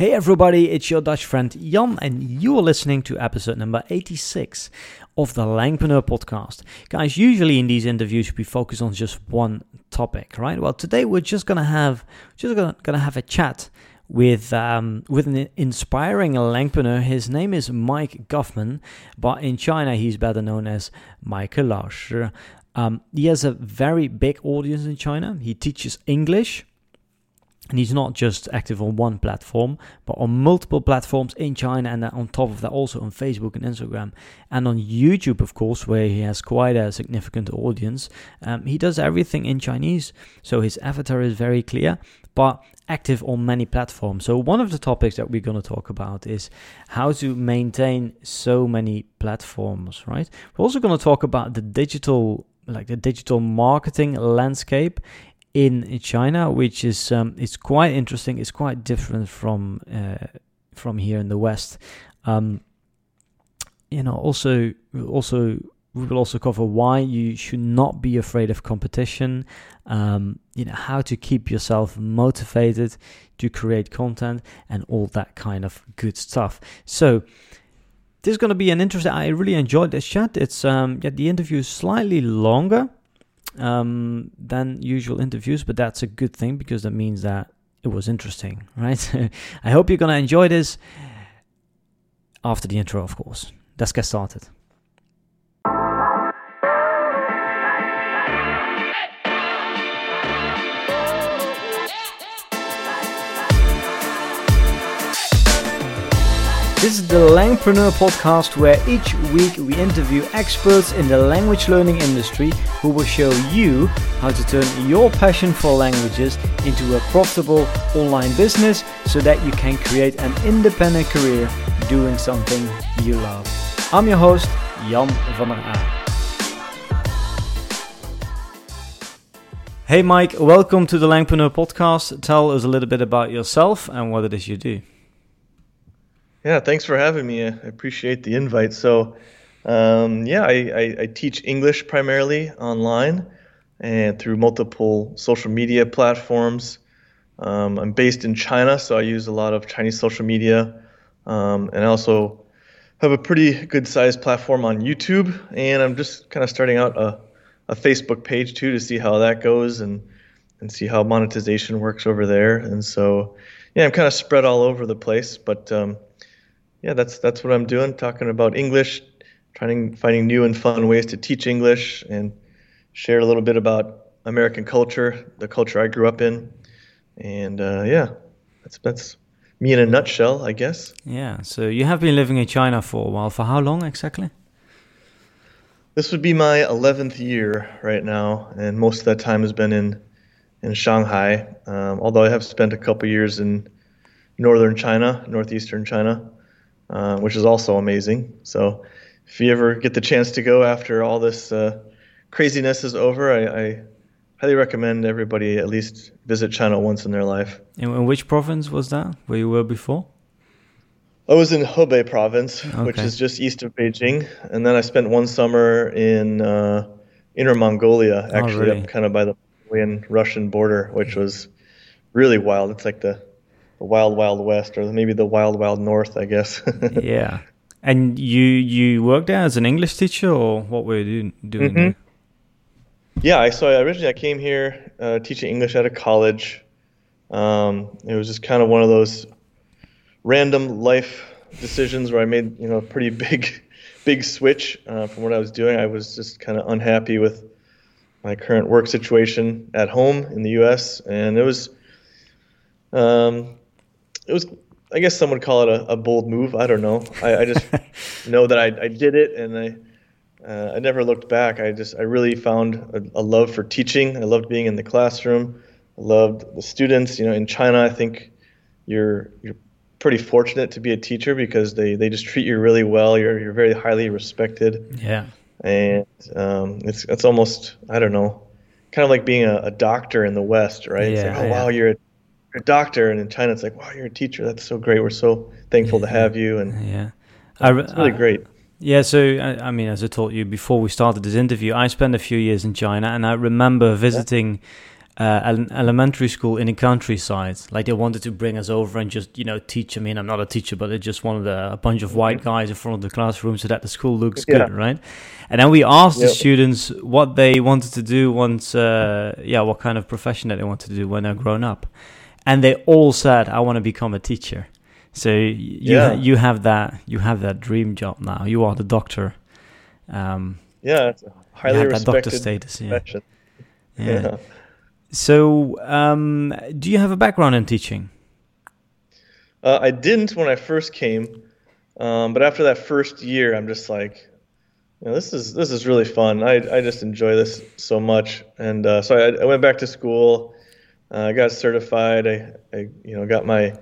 Hey everybody, it's your Dutch friend Jan, and you are listening to episode number 86 of the Langpreneur podcast. Guys, usually in these interviews we focus on just one topic, right? Well, today we're just gonna have just gonna, gonna have a chat with um, with an inspiring Langpreneur. His name is Mike Guffman, but in China he's better known as Michael Lausch. Um, he has a very big audience in China. He teaches English and he's not just active on one platform, but on multiple platforms in China, and on top of that, also on Facebook and Instagram, and on YouTube, of course, where he has quite a significant audience. Um, he does everything in Chinese, so his avatar is very clear, but active on many platforms. So, one of the topics that we're going to talk about is how to maintain so many platforms, right? We're also going to talk about the digital like the digital marketing landscape in China, which is um, it's quite interesting. It's quite different from uh, from here in the West. Um, you know, also also we will also cover why you should not be afraid of competition. Um, you know how to keep yourself motivated to create content and all that kind of good stuff. So this is going to be an interesting. I really enjoyed this chat. It's um yeah the interview is slightly longer um, than usual interviews, but that's a good thing because that means that it was interesting, right? I hope you're gonna enjoy this after the intro, of course. Let's get started. This is the Langpreneur podcast where each week we interview experts in the language learning industry who will show you how to turn your passion for languages into a profitable online business so that you can create an independent career doing something you love. I'm your host, Jan van der Aa. Hey Mike, welcome to the Langpreneur podcast. Tell us a little bit about yourself and what it is you do. Yeah, thanks for having me. I appreciate the invite. So, um, yeah, I, I, I, teach English primarily online and through multiple social media platforms. Um, I'm based in China, so I use a lot of Chinese social media. Um, and I also have a pretty good sized platform on YouTube. And I'm just kind of starting out a, a Facebook page too to see how that goes and, and see how monetization works over there. And so, yeah, I'm kind of spread all over the place, but um, yeah, that's that's what I'm doing. Talking about English, trying finding new and fun ways to teach English, and share a little bit about American culture, the culture I grew up in, and uh, yeah, that's that's me in a nutshell, I guess. Yeah. So you have been living in China for a while. For how long exactly? This would be my 11th year right now, and most of that time has been in in Shanghai. Um, although I have spent a couple years in northern China, northeastern China. Uh, which is also amazing. So if you ever get the chance to go after all this uh, craziness is over, I, I, highly recommend everybody at least visit China once in their life. And in which province was that where you were before? I was in Hebei province, okay. which is just east of Beijing, and then I spent one summer in uh, Inner Mongolia, oh, actually, oh, really? up kind of by the Russian border, which was really wild. It's like the the wild wild west or maybe the wild wild north i guess. Yeah. And you you worked there as an english teacher or what were you doing mm-hmm. yeah I, so I originally i came here uh, teaching english at a college. Um, it was just kind of one of those random life decisions where i made you know a pretty big big switch uh, from what i was doing. I was just kind of unhappy with my current work situation at home in the us and it was um, it was I guess some would call it a, a bold move. I don't know. I, I just know that I, I did it, and I uh, I never looked back. I just I really found a, a, love for teaching. I loved being in the classroom. I loved the students. You know, in China, I think you're you're pretty fortunate to be a teacher because they, they just treat you really well. You're you're very highly respected. Yeah. And um, it's it's almost I don't know, kind of like being a, a doctor in the West, right? Yeah, it's like, oh yeah. wow, you're a a doctor, and in China it's like, wow, you're a teacher. That's so great. We're so thankful to have you, and yeah, it's really I, great. Yeah, so I, I, mean, as I told you before we started this interview, I spent a few years in China, and I remember visiting uh, an elementary school in the countryside. Like they wanted to bring us over and just you know teach. I mean, I'm not a teacher, but they just wanted a, a bunch of white guys in front of the classroom so that the school looks Yeah. good, right? And then we asked the students what they wanted to do once, uh, yeah, what kind of profession that they wanted to do when they're grown up, and they all said, "I want to become a teacher." So you Yeah. ha- you have that you have that dream job now. You are the doctor. Um, Yeah, it's a you highly have that doctor respected status. Yeah. profession. yeah. So, um, do you have a background in teaching? Uh, I didn't when I first came, um, but after that first year, I'm just like, you know, this is this is really fun. I I just enjoy this so much, and uh, so I, I went back to school. Uh, I got certified. I, I you know got my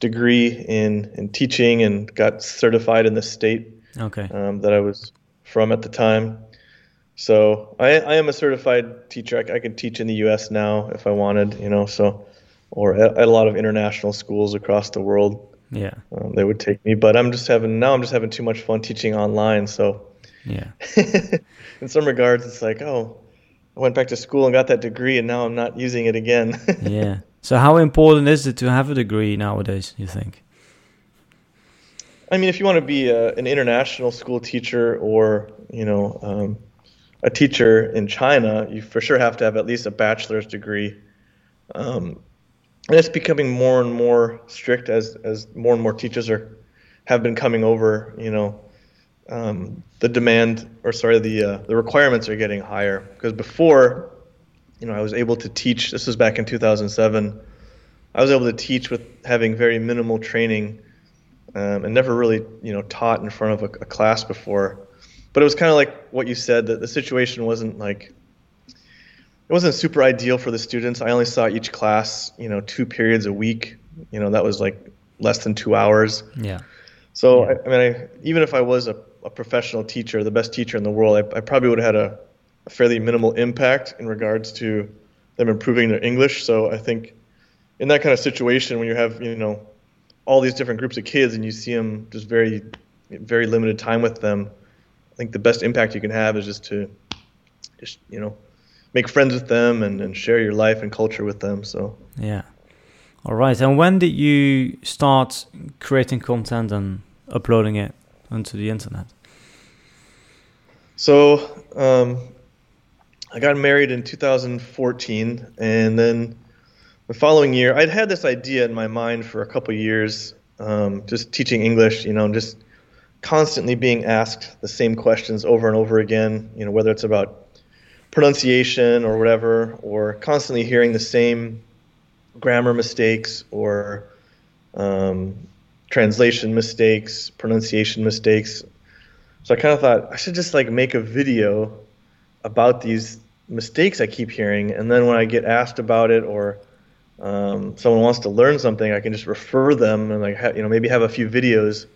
degree in in teaching and got certified in the state Okay. um, that I was from at the time. So I, I am a certified teacher. I, I can teach in the U.S. now if I wanted, you know. So, or at, at a lot of international schools across the world, Yeah. um, they would take me. But I'm just having now. I'm just having too much fun teaching online. So, Yeah. in some regards, it's like, oh, I went back to school and got that degree, and now I'm not using it again. yeah. So, how important is it to have a degree nowadays? You think? I mean, if you want to be a, an international school teacher or you know um, a teacher in China, you for sure have to have at least a bachelor's degree. Um, and it's becoming more and more strict as as more and more teachers are have been coming over. You know, um, the demand or sorry, the uh, the requirements are getting higher because before, you know, I was able to teach. This was back in 2007. I was able to teach with having very minimal training um, and never really you know taught in front of a, a class before. But it was kind of like what you said that the situation wasn't like it wasn't super ideal for the students. I only saw each class you know two periods a week. You know that was like less than two hours. Yeah. So I, I mean, I, even if I was a, a professional teacher, the best teacher in the world, I, I probably would have had a, a fairly minimal impact in regards to them improving their English. So I think in that kind of situation, when you have you know all these different groups of kids and you see them just very very limited time with them, I think the best impact you can have is just to just you know make friends with them and, and share your life and culture with them. So Yeah. All right. And when did you start creating content and uploading it onto the internet? So um, I got married in 2014, and then the following year, I'd had this idea in my mind for a couple years, um, just teaching English. You know, just constantly being asked the same questions over and over again. You know, whether it's about pronunciation or whatever, or constantly hearing the same grammar mistakes or um, translation mistakes, pronunciation mistakes. So I kind of thought I should just like make a video about these mistakes I keep hearing, and then when I get asked about it or um, someone wants to learn something, I can just refer them and like ha- you know maybe have a few videos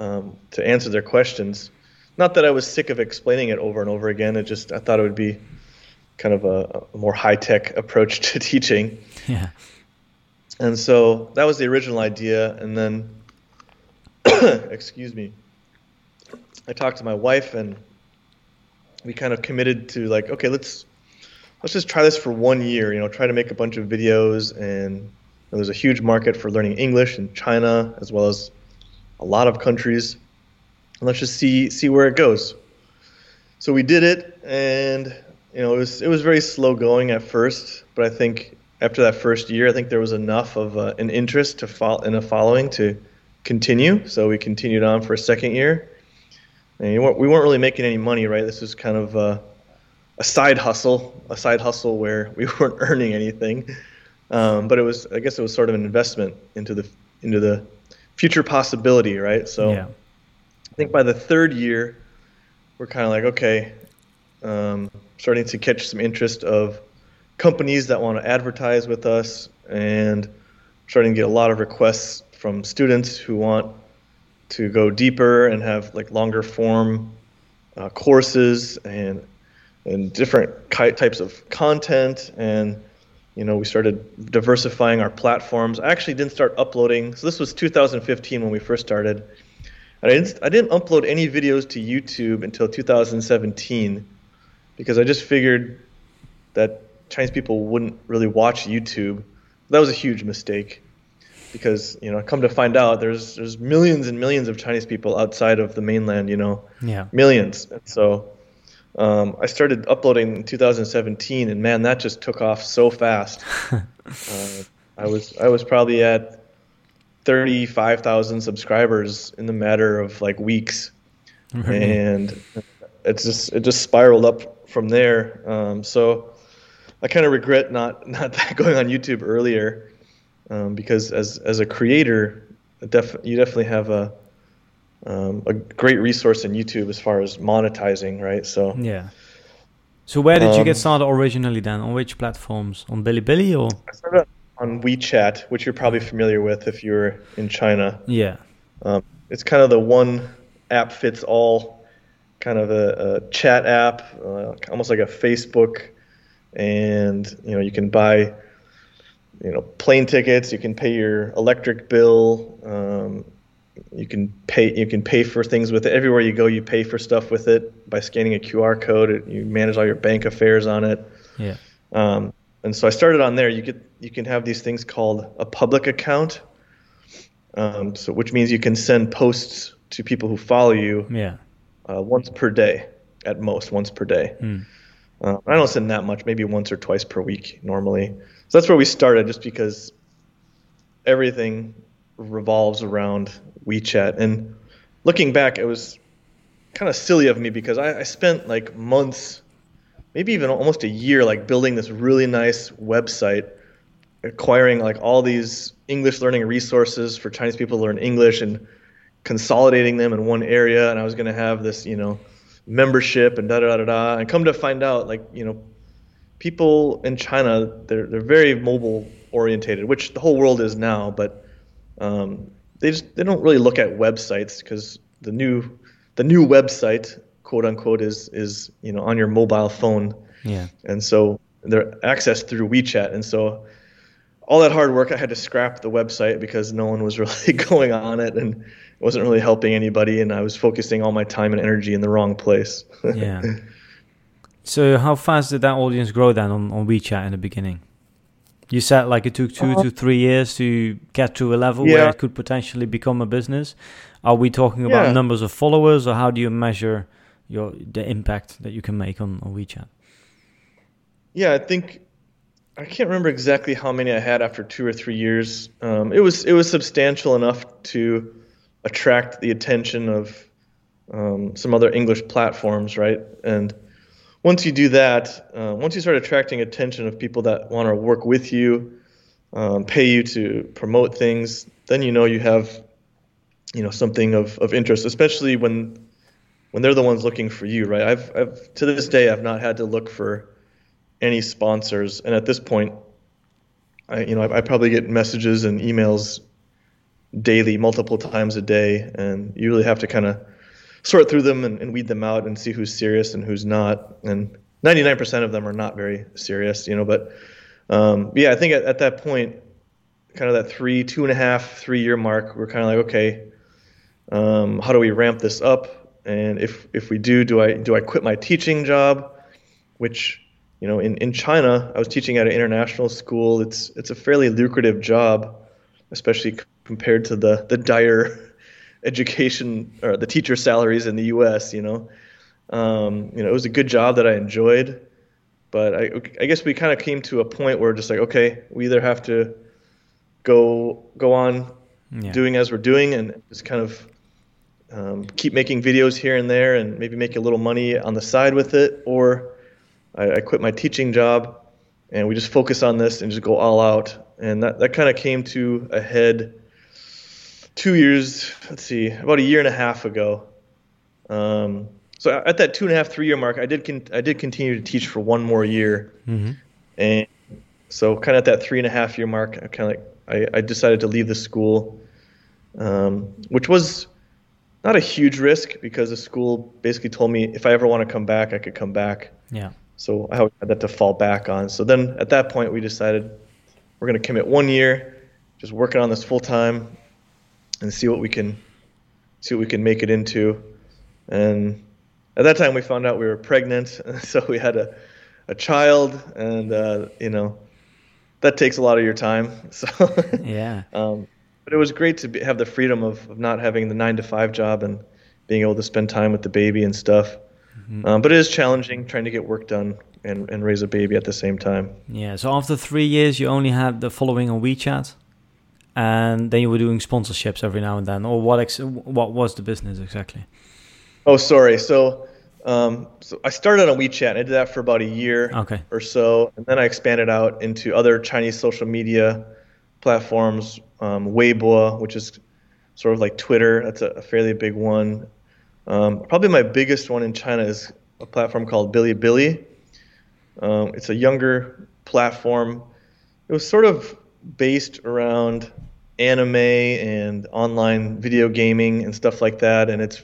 um, to answer their questions. Not that I was sick of explaining it over and over again. It just I thought it would be kind of a, a more high tech approach to teaching. Yeah. And so that was the original idea. And then, excuse me, I talked to my wife and we kind of committed to like, okay, let's let's just try this for one year. You know, try to make a bunch of videos. And there's a huge market for learning English in China as well as a lot of countries. And let's just see see where it goes. So we did it, and you know, it was it was very slow going at first, but I think after that first year, I think there was enough of uh, an interest to fo- in a following to continue. So we continued on for a second year. And we weren't, we weren't really making any money, right? This was kind of uh, a side hustle, a side hustle where we weren't earning anything. Um, but it was, I guess, it was sort of an investment into the into the future possibility, right? So yeah. I think by the third year, we're kind of like, okay, um, starting to catch some interest of companies that want to advertise with us, and starting to get a lot of requests from students who want to go deeper and have like longer form uh, courses and and different ki- types of content. And you know we started diversifying our platforms. I actually didn't start uploading. So this was 2015 when we first started. And I didn't, I didn't upload any videos to YouTube until 2017 because I just figured that Chinese people wouldn't really watch YouTube. That was a huge mistake because you know, come to find out, there's there's millions and millions of Chinese people outside of the mainland. You know, yeah, millions. And so um, I started uploading in 2017, and man, that just took off so fast. uh, I was I was probably at 35,000 subscribers in the matter of like weeks, and it's just it just spiraled up from there. Um, so I kind of regret not not going on YouTube earlier um, because as as a creator, def- you definitely have a um, a great resource in YouTube as far as monetizing, right? So yeah. So where did you get um, started originally then? On which platforms? On Bilibili or? I started on WeChat, which you're probably familiar with if you're in China. Yeah. Um, it's kind of the one app fits all kind of a, a chat app, uh, almost like a Facebook, and you know you can buy you know plane tickets, you can pay your electric bill, um, you can pay you can pay for things with it. Everywhere you go, you pay for stuff with it by scanning a QR code. You manage all your bank affairs on it. Yeah. Um, and so I started on there. You get you can have these things called a public account, um, so which means you can send posts to people who follow you. Yeah. Uh, once per day, at most, once per day. Mm. Uh, I don't send that much, maybe once or twice per week normally. So that's where we started, just because everything revolves around WeChat. And looking back, it was kind of silly of me because I, I spent like months, maybe even almost a year, like building this really nice website, acquiring like all these English learning resources for Chinese people to learn English and consolidating them in one area. And I was going to have this, you know, membership and da da da da. And come to find out, like, you know, people in China, they're, they're very mobile orientated, which the whole world is now, but um, they just they don't really look at websites because the new the new website quote unquote is is you know on your mobile phone. Yeah. And so they're accessed through WeChat, and so all that hard work I had to scrap the website because no one was really going on it and wasn't really helping anybody, and I was focusing all my time and energy in the wrong place. yeah. So how fast did that audience grow then on, on WeChat in the beginning? You said like it took 2 uh, to three years to get to a level yeah. where it could potentially become a business. Are we talking about yeah. numbers of followers, or how do you measure your the impact that you can make on, on WeChat? Yeah, I think I can't remember exactly how many I had after two or three years. Um, it was it was substantial enough to attract the attention of um, some other English platforms, right? And once you do that, uh, once you start attracting attention of people that want to work with you, um, pay you to promote things, then you know you have, you know, something of, of interest, especially when when they're the ones looking for you, right? I've, I've to this day I've not had to look for any sponsors, and at this point, I you know I, I probably get messages and emails daily, multiple times a day, and you really have to kind of sort through them and, and, weed them out and see who's serious and who's not. And 99% of them are not very serious, you know. But um, yeah, I think at, at, that point, kind of that three, two and a half, three year mark, we're kind of like, okay, um, how do we ramp this up? And if if we do, do I do I quit my teaching job, which you know, in, in China, I was teaching at an international school. It's it's a fairly lucrative job, especially compared to the the dire education or the teacher salaries in the U.S. You know, um, you know, it was a good job that I enjoyed, but I, I guess we kind of came to a point where just like, okay, we either have to go go on yeah. doing as we're doing and just kind of um, keep making videos here and there and maybe make a little money on the side with it, or I, I quit my teaching job and we just focus on this and just go all out. And that, that kind of came to a head two years, let's see, about a year and a half ago. Um, so at that two and a half, three year mark, I did con- I did continue to teach for one more year, mm-hmm. and so kind of at that three and a half year mark, I kind of like I, I, decided to leave the school, um, which was not a huge risk because the school basically told me if I ever want to come back, I could come back. Yeah. So I had that to fall back on. So then at that point, we decided we're going to commit one year, just working on this full time, and see what we can see what we can make it into. And at that time, we found out we were pregnant, so we had a a child, and uh, you know that takes a lot of your time. So yeah. Um, but it was great to be, have the freedom of, of not having the nine to five job and being able to spend time with the baby and stuff. Mm-hmm. Um, but it is challenging trying to get work done and, and raise a baby at the same time. Yeah. So after three years, you only had the following on WeChat, and then you were doing sponsorships every now and then. Or what? Ex- what was the business exactly? Oh, sorry. So um, so I started on WeChat. And I did that for about a year okay. or so, and then I expanded out into other Chinese social media platforms. Um, Weibo, which is sort of like Twitter. That's a, a fairly big one. Um, probably my biggest one in China is a platform called Bilibili. Um, it's a younger platform. It was sort of based around anime and online video gaming and stuff like that, and it's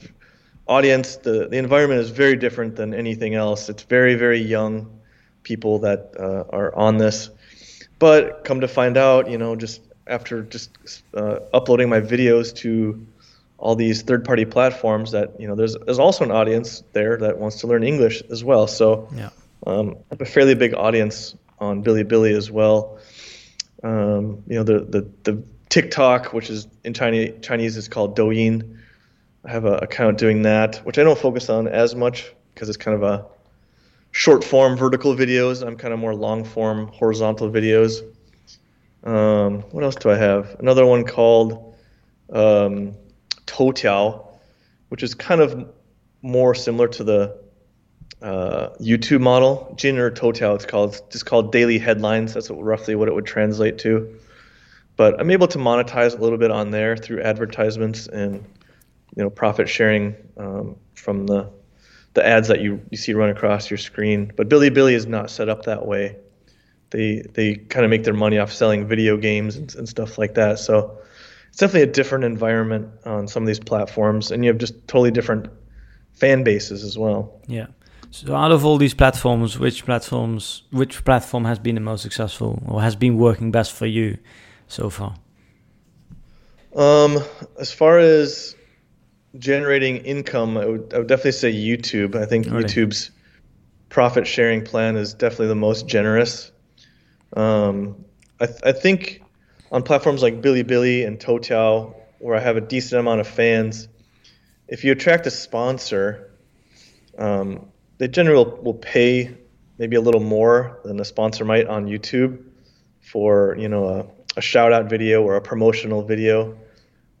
audience, the, the environment is very different than anything else. It's very, very young people that uh, are on this. But come to find out, you know, just after just uh, uploading my videos to all these third-party platforms, that you know, there's there's also an audience there that wants to learn English as well. So yeah. um, I have a fairly big audience on Bilibili as well. Um, you know, the, the the TikTok, which is in Chinese Chinese is called Douyin I have an account doing that, which I don't focus on as much because it's kind of a short form vertical videos. I'm kind of more long form horizontal videos. Um, what else do I have? Another one called um, Toutiao, which is kind of more similar to the uh, YouTube model. Jinri Toutiao, it's called. It's just called daily headlines. That's what, roughly what it would translate to. But I'm able to monetize a little bit on there through advertisements and you know profit sharing um, from the the ads that you, you see run across your screen. But Bilibili is not set up that way. They they kind of make their money off selling video games and, and stuff like that. So it's definitely a different environment on some of these platforms, and you have just totally different fan bases as well. Yeah. So out of all these platforms, which platforms, which platform has been the most successful or has been working best for you so far? Um, as far as generating income, I would, I would definitely say YouTube. I think really? YouTube's profit sharing plan is definitely the most generous. Um, I, th- I think on platforms like Bilibili and Toutiao, where I have a decent amount of fans, if you attract a sponsor, um, they generally will, pay maybe a little more than a sponsor might on YouTube for you know a, a shout out video or a promotional video.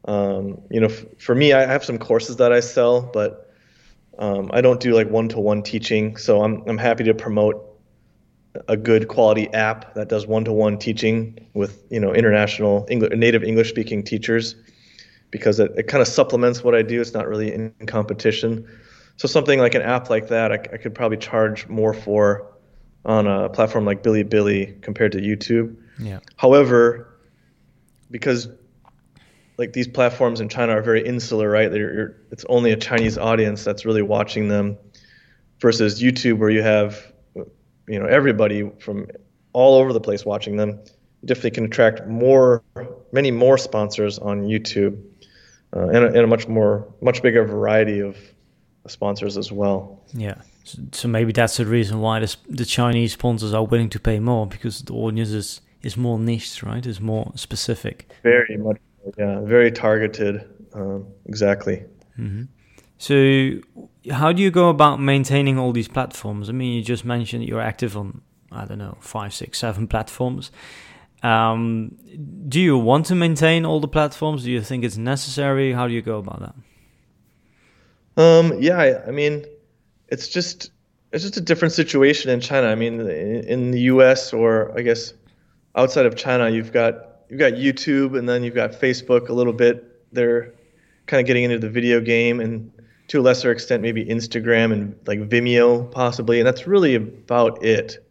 Um, you know, f- for me, I have some courses that I sell, but um, I don't do like one-to-one teaching. So I'm I'm happy to promote a good quality app that does one-to-one teaching with you know international English, native English-speaking teachers, because it, it kind of supplements what I do. It's not really in competition. So something like an app like that, I, I could probably charge more for on a platform like Bilibili compared to YouTube. Yeah. However, because like these platforms in China are very insular, right? They're, it's only a Chinese audience that's really watching them, versus YouTube where you have, you know, everybody from all over the place watching them. You definitely can attract more, many more sponsors on YouTube, uh, and, a, and a much more, much bigger variety of sponsors as well. Yeah. So, maybe that's the reason why the, the Chinese sponsors are willing to pay more because the audience is, is more niche, right? Is more specific. Very much yeah, very targeted. Um, exactly. Mm-hmm. So, how do you go about maintaining all these platforms? I mean, you just mentioned you're active on, I don't know, five, six, seven platforms. Um, do you want to maintain all the platforms? Do you think it's necessary? How do you go about that? Um, yeah, I, I mean, it's just it's just a different situation in China. I mean, in, the U.S. or I guess outside of China, you've got you've got YouTube and then you've got Facebook a little bit. They're kind of getting into the video game and to a lesser extent maybe Instagram and like Vimeo possibly, and that's really about it.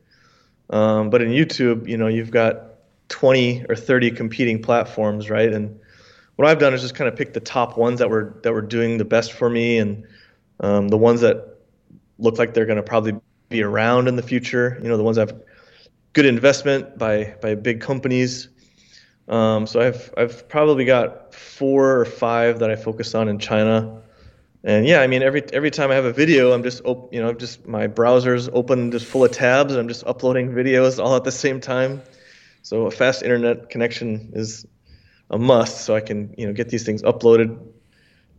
Um, but in YouTube, you know, you've got 20 or 30 competing platforms, right? And what I've done is just kind of pick the top ones that were that were doing the best for me, and um, the ones that look like they're going to probably be around in the future. You know, the ones that have good investment by by big companies um, so I've I've probably got four or five that I focus on in China. and yeah, I mean every every time I have a video, I'm just op- you know just my browser's open, just full of tabs, and I'm just uploading videos all at the same time. So a fast internet connection is a must, so I can you know get these things uploaded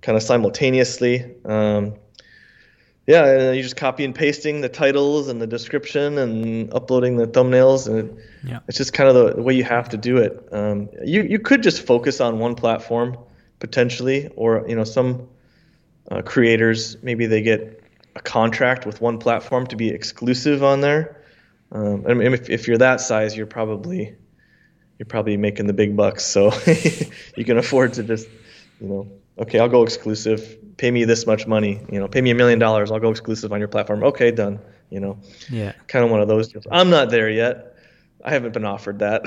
kind of simultaneously. Um, yeah, and then you just copy and pasting the titles and the description and uploading the thumbnails, and yeah. it's just kind of the, the, way you have to do it. Um, you you could just focus on one platform potentially, or you know some uh, creators maybe they get a contract with one platform to be exclusive on there. Um, I mean, if, if you're that size, you're probably you're probably making the big bucks, so you can afford to just you know okay, I'll go exclusive pay me this much money, you know, pay me a million dollars, I'll go exclusive on your platform. Okay, done. You know, yeah, kind of one of those deals. I'm not there yet. I haven't been offered that,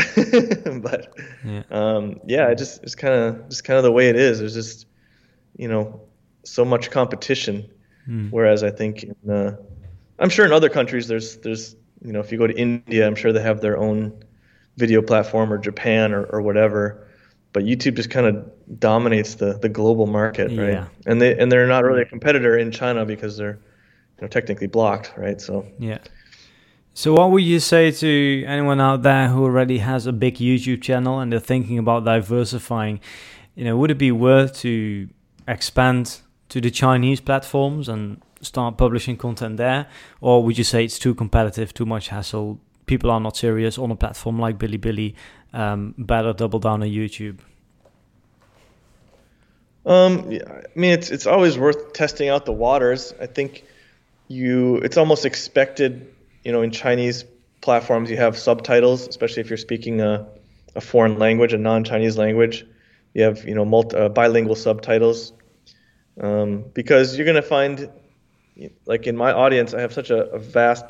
but yeah, um, yeah, it just it's kind of just kind of the way it is. There's just you know so much competition, mm. whereas I think in, uh, I'm sure in other countries there's there's you know if you go to India, I'm sure they have their own video platform or Japan or, or whatever but YouTube just kind of dominates the the global market, right? Yeah. And they and they're not really a competitor in China because they're you know technically blocked, right? So yeah. So what would you say to anyone out there who already has a big YouTube channel and they're thinking about diversifying? You know, would it be worth to expand to the Chinese platforms and start publishing content there, or would you say it's too competitive, too much hassle? People are not serious on a platform like Bilibili um, better double down on YouTube? Um, I mean, it's it's always worth testing out the waters. I think you it's almost expected, you know, in Chinese platforms you have subtitles, especially if you're speaking a, a foreign language, a non-Chinese language. You have you know multi, uh, bilingual subtitles um, because you're to find, like in my audience, I have such a, a vast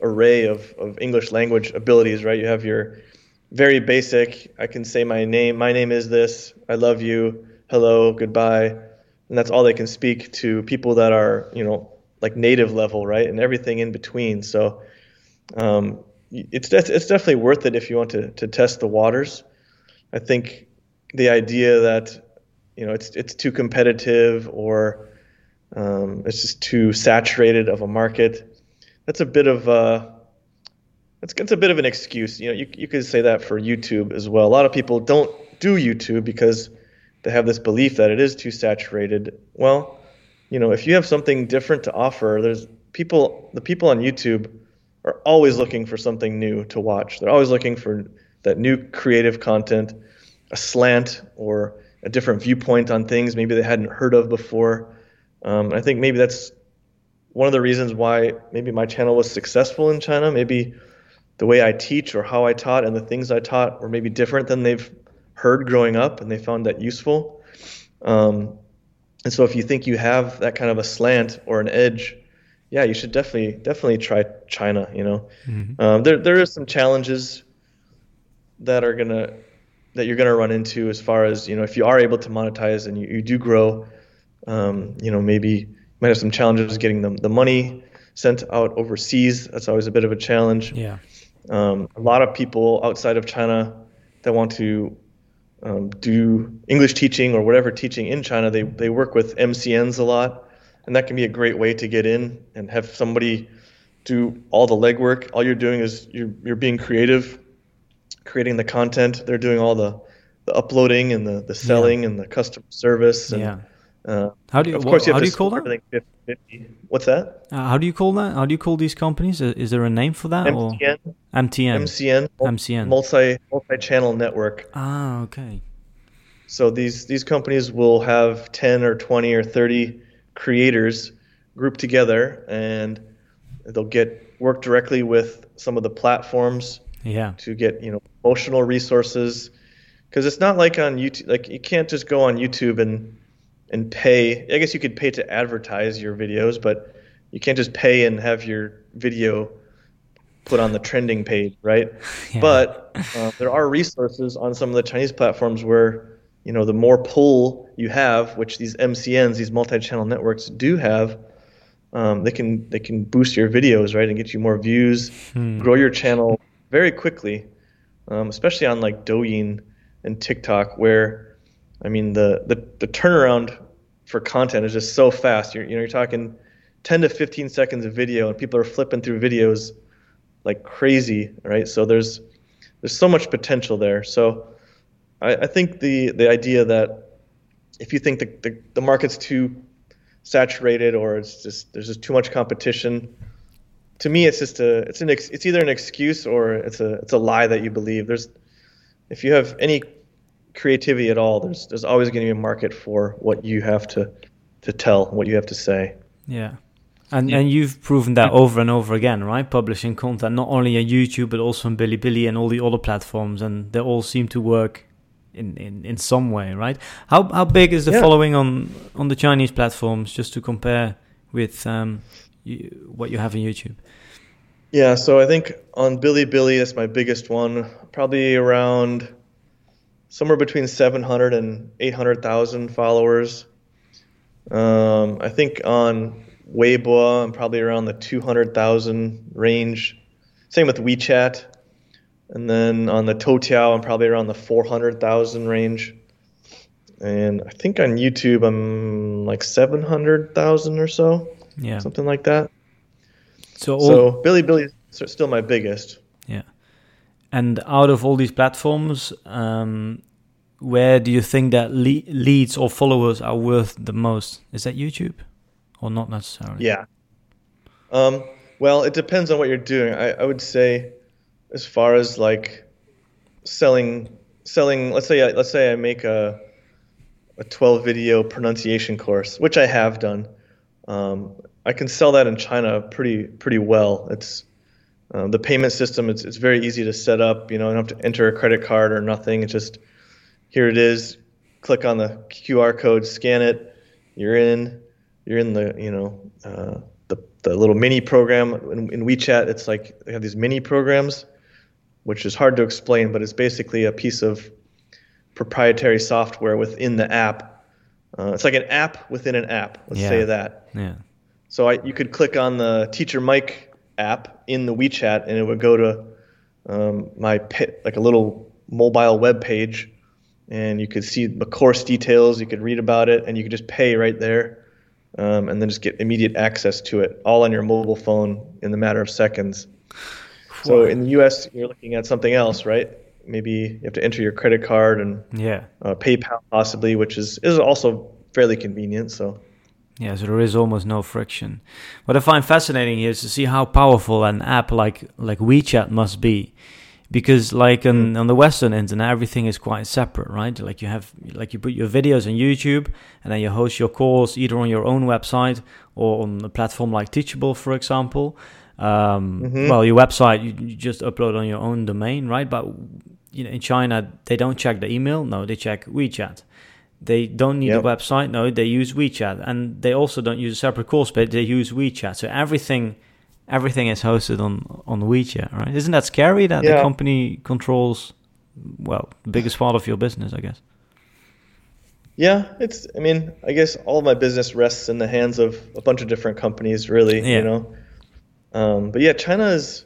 array of, of English language abilities. Right, you have your very basic. I can say my name. My name is this. I love you. Hello. Goodbye. And that's all they can speak to people that are, you know, like native level, right? And everything in between. So um, it's it's definitely worth it if you want to to test the waters. I think the idea that you know it's it's too competitive or um, it's just too saturated of a market. That's a bit of a it's, it's a bit of an excuse. You know, you, you could say that for YouTube as well. A lot of people don't do YouTube because they have this belief that it is too saturated. Well, you know, if you have something different to offer, there's people, the people on YouTube are always looking for something new to watch. They're always looking for that new creative content, a slant or a different viewpoint on things maybe they hadn't heard of before. Um, I think maybe that's one of the reasons why maybe my channel was successful in China. Maybe the way I teach or how I taught and the things I taught were maybe different than they've heard growing up and they found that useful. Um, and so if you think you have that kind of a slant or an edge, yeah, you should definitely definitely try China. You know, mm-hmm. um, there there are some challenges that are gonna that you're gonna run into as far as you know if you are able to monetize and you, you do grow. Um, you know, maybe might have some challenges getting the the money sent out overseas. That's always a bit of a challenge. Yeah. Um, a lot of people outside of China that want to um, do English teaching or whatever teaching in China, they, they work with MCNs a lot. And that can be a great way to get in and have somebody do all the legwork. All you're doing is you're, you're being creative, creating the content. They're doing all the, the uploading and the, the selling yeah. and the customer service. And, yeah. Uh, how do you, of course, you how do you call that? 50. What's that? Uh, how do you call that? How do you call these companies? Is there a name for that? MCN. Or? MTN. MCN. MCN. Multi multi channel network. Ah, okay. So these these companies will have 10 or 20 or 30 creators grouped together, and they'll get work directly with some of the platforms. Yeah. To get you know emotional resources, because it's not like on YouTube. Like you can't just go on YouTube and and pay. I guess you could pay to advertise your videos, but you can't just pay and have your video put on the trending page, right? Yeah. But uh, there are resources on some of the Chinese platforms where you know the more pull you have, which these MCNs, these multi-channel networks do have, um, they can they can boost your videos, right, and get you more views, hmm. grow your channel very quickly, um, especially on like Douyin and TikTok, where I mean, the, the, the turnaround for content is just so fast. You're you know you're talking 10 to 15 seconds of video, and people are flipping through videos like crazy, right? So there's there's so much potential there. So I, I think the the idea that if you think the, the, the market's too saturated or it's just there's just too much competition, to me it's just a it's an it's either an excuse or it's a it's a lie that you believe. There's if you have any creativity at all, there's there's always going to be a market for what you have to to tell, what you have to say. Yeah. And, yeah. and you've proven that over and over again, right? Publishing content not only on YouTube but also on Bilibili and all the other platforms, and they all seem to work in, in, in some way, right? How how big is the yeah. following on on the Chinese platforms? Just to compare with um, you, what you have on YouTube. Yeah, so I think on Bilibili is my biggest one, probably around somewhere between 700 and 800,000 followers. Um, I think on Weibo, I'm probably around the 200,000 range. Same with WeChat. And then on the Toutiao, I'm probably around the 400,000 range. And I think on YouTube, I'm like 700,000 or so. Yeah. Something like that. So, all... so Bilibili is still my biggest. Yeah. And out of all these platforms, um, where do you think that le- leads or followers are worth the most? Is that YouTube? or not necessarily? Yeah. Um, well, it depends on what you're doing. I, I would say, as far as like selling, selling. Let's say, let's say I make a a 12 video pronunciation course, which I have done. Um, I can sell that in China pretty pretty well. It's uh, the payment system. It's it's very easy to set up. You know, I don't have to enter a credit card or nothing. It's just here it is. Click on the QR code, scan it. You're in you're in the you know uh, the the little mini program in, in WeChat. It's like they have these mini programs, which is hard to explain, but it's basically a piece of proprietary software within the app. Uh, it's like an app within an app. Let's yeah. say that. Yeah. So I, you could click on the Teacher Mike app in the WeChat, and it would go to um, my pit, like a little mobile web page, and you could see the course details. You could read about it, and you could just pay right there um, and then just get immediate access to it all on your mobile phone in the matter of seconds. So in the U.S., you're looking at something else, right? Maybe you have to enter your credit card and yeah, uh, PayPal possibly, which is is also fairly convenient. So yeah, so there is almost no friction. What I find fascinating here is to see how powerful an app like like WeChat must be because like on, mm. on the western internet everything is quite separate right like you have like you put your videos on youtube and then you host your course either on your own website or on a platform like teachable for example um, mm-hmm. well your website you, you, just upload on your own domain right but you know in china they don't check the email no they check wechat they don't need yep. a website no they use wechat and they also don't use a separate course page they use wechat so everything everything is hosted on on WeChat, right? Isn't that scary that yeah. the company controls well the biggest part of your business, I guess? Yeah, it's. I mean, I guess all my business rests in the hands of a bunch of different companies, really. Yeah. You know, um, but yeah, China is.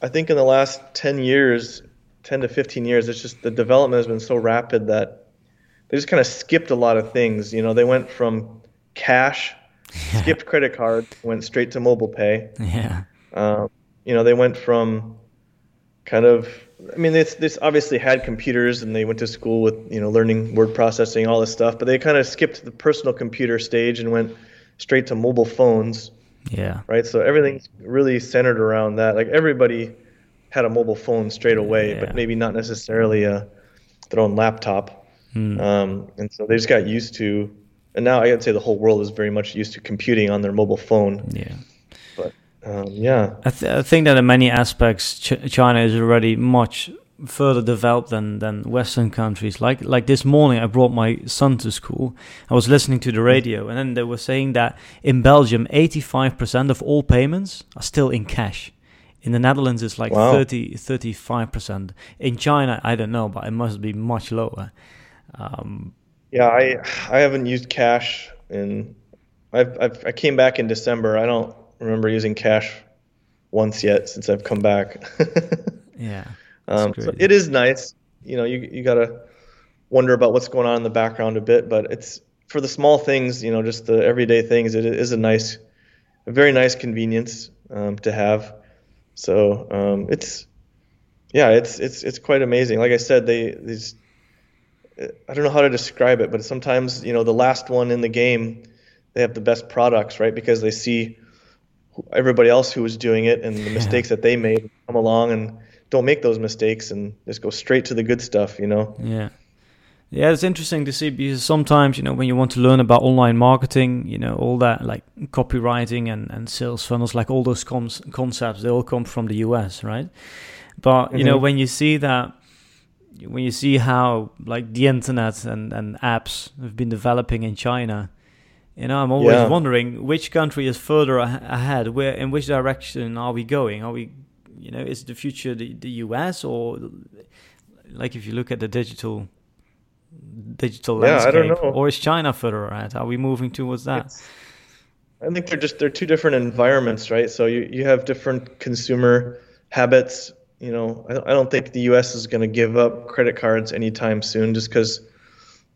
I think in the last ten years, ten to fifteen years, it's just the development has been so rapid that they just kind of skipped a lot of things. You know, they went from cash yeah. skipped credit card, went straight to mobile pay. Yeah. Um, you know, they went from kind of. I mean, this this obviously had computers, and they went to school with you know learning word processing, all this stuff. But they kind of skipped the personal computer stage and went straight to mobile phones. Yeah. Right. So everything's really centered around that. Like everybody had a mobile phone straight away, yeah. but maybe not necessarily a their own laptop. Hmm. Um, and so they just got used to and now I would say the whole world is very much used to computing on their mobile phone. Yeah. But um, yeah, I, th- I, think that in many aspects, Ch- China is already much further developed than, than Western countries. Like like this morning, I brought my son to school. I was listening to the radio, and then they were saying that in Belgium, eighty five percent of all payments are still in cash. In the Netherlands, it's like wow. 30, 35%. In China, I don't know, but it must be much lower. Um, yeah, I I haven't used cash in. I've, I've I came back in December. I don't remember using cash once yet since I've come back. yeah. Um, so it is nice. You know, you you gotta wonder about what's going on in the background a bit, but it's for the small things, you know, just the everyday things, it is a nice, a very nice convenience um, to have. So um, it's, yeah, it's it's it's quite amazing. Like I said, they these, I don't know how to describe it, but sometimes you know the last one in the game, they have the best products, right? Because they see everybody else who was doing it and the mistakes that they made come along and don't make those mistakes and just go straight to the good stuff, you know? Yeah. Yeah, it's interesting to see because sometimes, you know, when you want to learn about online marketing, you know, all that like copywriting and, and sales funnels, like all those com- concepts, they all come from the US, right? But, mm-hmm. you know, mm-hmm. when you see that, when you see how like the internet and, and apps have been developing in China, you know, I'm always yeah. wondering which country is further ahead. Where in which direction are we going? Are we, you know, is the future the, the US or like if you look at the digital digital yeah, landscape, or is China further ahead? Are we moving towards that? It's, I think they're just they're two different environments, right? So you you have different consumer habits. You know, I don't, I don't think the U.S. is going to give up credit cards anytime soon, just because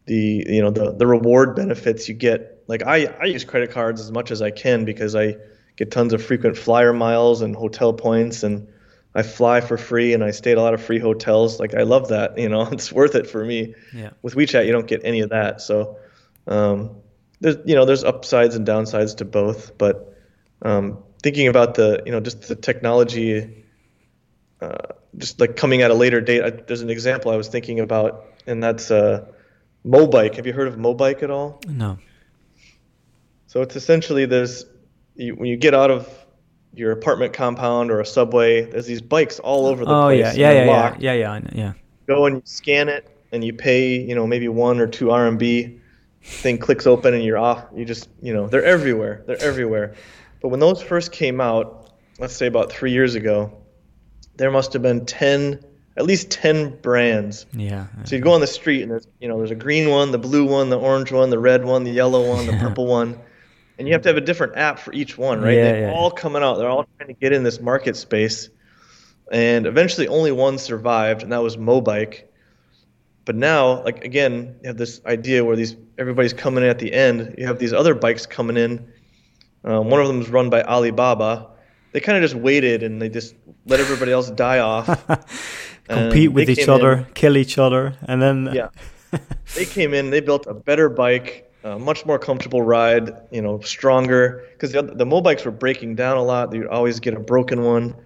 the you know the the reward benefits you get. Like I I use credit cards as much as I can because I get tons of frequent flyer miles and hotel points and I fly for free and I stay at a lot of free hotels. Like I love that, you know, it's worth it for me. Yeah. With WeChat, you don't get any of that. So, um, there's, you know, there's upsides and downsides to both, but, um, thinking about the, you know, just the technology, uh, just like coming at a later date, I, there's an example I was thinking about and that's, uh, Mobike. Have you heard of Mobike at all? No. So it's essentially there's, you, when you get out of your apartment compound or a subway. There's these bikes all over the oh, place. Oh yeah, yeah, yeah, yeah, yeah, yeah, yeah. Go and you scan it, and you pay, you know, maybe one or two RMB. Thing clicks open, and you're off. You just, you know, they're everywhere. They're everywhere. But when those first came out, let's say about three years ago, there must have been ten, at least ten brands. Yeah. So you'd go on the street, and there's, you know, there's a green one, the blue one, the orange one, the red one, the yellow one, the purple one and you have to have a different app for each one, right? Yeah, They're yeah. all coming out. They're all trying to get in this market space, and eventually only one survived, and that was Mobike. But now, like again, you have this idea where these everybody's coming in at the end. You have these other bikes coming in. Um, one of them is run by Alibaba. They kind of just waited and they just let everybody else die off. Compete with each other, in, kill each other, and then yeah, they came in. They built a better bike a much more comfortable ride, you know, stronger because the, the Mobikes were breaking down a lot. You'd always get a broken one.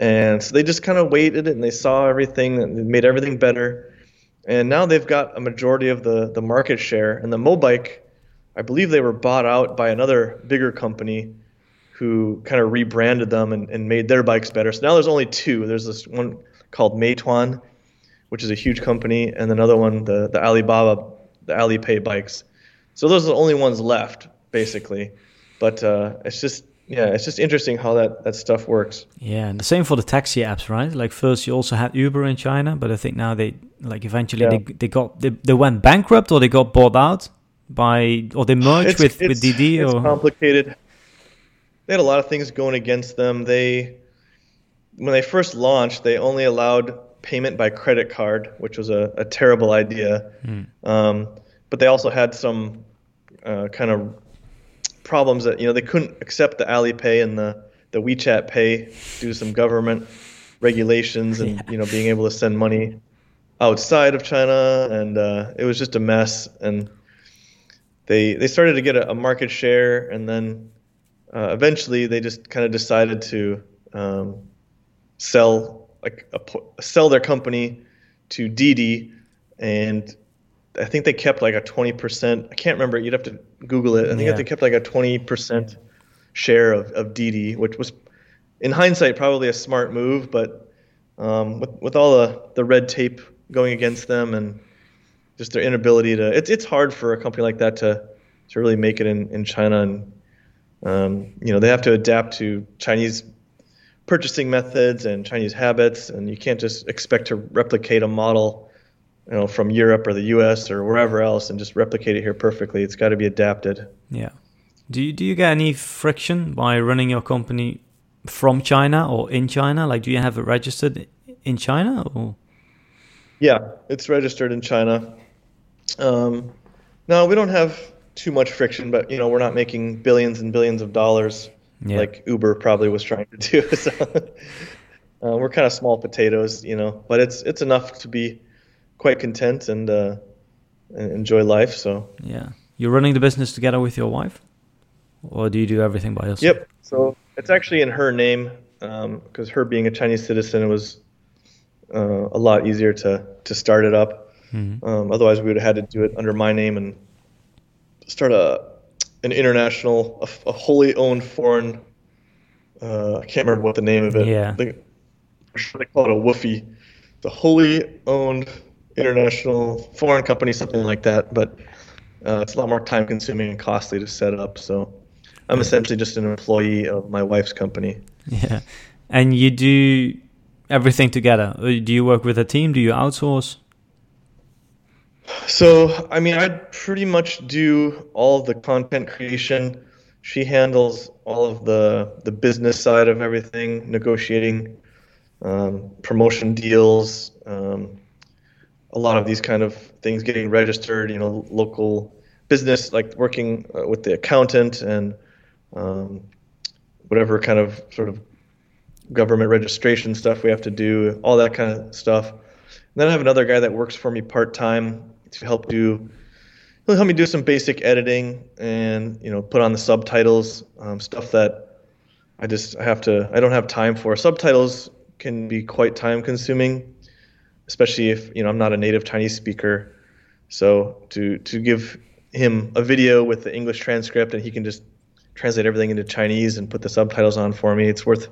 And so they just kind of waited and they saw everything and made everything better. And now they've got a majority of the, the market share. And the Mobike, I believe they were bought out by another bigger company who kind of rebranded them and, and made their bikes better. So now there's only two. There's this one called Meituan, which is a huge company, and another one, the, the Alibaba, the Alipay bikes. So those are the only ones left, basically. But uh, it's just yeah, it's just interesting how that, that stuff works. Yeah, and the same for the taxi apps, right? Like first you also had Uber in China, but I think now they like eventually yeah. they they got they, they went bankrupt or they got bought out by or they merged it's, with, it's, with Didi it's or complicated. They had a lot of things going against them. They when they first launched, they only allowed payment by credit card, which was a, a terrible idea. Mm. Um, but they also had some uh, kind of problems that you know they couldn't accept the Alipay and the the WeChat Pay due to some government regulations and yeah. you know being able to send money outside of China, and uh, it was just a mess. And they they started to get a, a market share, and then uh, eventually they just kind of decided to um, sell like a, sell their company to Didi, and I think they kept like a 20%. I can't remember. You'd have to Google it. I think yeah. they kept like a 20% share of, of Didi, which was, in hindsight, probably a smart move. But um, with, with all the, the red tape going against them and just their inability to, it's, it's hard for a company like that to, to really make it in, in China. And, um, you know, they have to adapt to Chinese purchasing methods and Chinese habits. And you can't just expect to replicate a model you know, from Europe or the U.S. or wherever else and just replicate it here perfectly. It's got to be adapted. Yeah. Do you do you get any friction by running your company from China or in China? Like, do you have it registered in China or? Yeah, it's registered in China. Um, no, we don't have too much friction, but you know we're not making billions and billions of dollars yeah. like Uber probably was trying to do. So uh, we're kind of small potatoes, you know, but it's it's enough to be quite content and, uh, and enjoy life. So yeah, you're running the business together with your wife, or do you do everything by yourself? Yep. So it's actually in her name because um, her being a Chinese citizen, it was uh, a lot easier to to start it up. Mm-hmm. Um, otherwise, we would have had to do it under my name and start a an international, a, a wholly owned foreign. Uh, I can't remember what the name of it. Yeah. They, they call it a woofie. The wholly owned international foreign company, something like that. But uh, it's a lot more time consuming and costly to set up. So I'm essentially just an employee of my wife's company. Yeah. And you do everything together. Do you work with a team? Do you outsource? So, I mean, I pretty much do all the content creation. She handles all of the the business side of everything, negotiating um, promotion deals, um, a lot of these kind of things, getting registered. You know, local business, like working uh, with the accountant and um, whatever kind of sort of government registration stuff we have to do, all that kind of stuff. And then I have another guy that works for me part time to help do he'll help me do some basic editing and you know put on the subtitles um, stuff that I just I have to I don't have time for. Subtitles can be quite time consuming especially if you know I'm not a native Chinese speaker. So to to give him a video with the English transcript and he can just translate everything into Chinese and put the subtitles on for me it's worth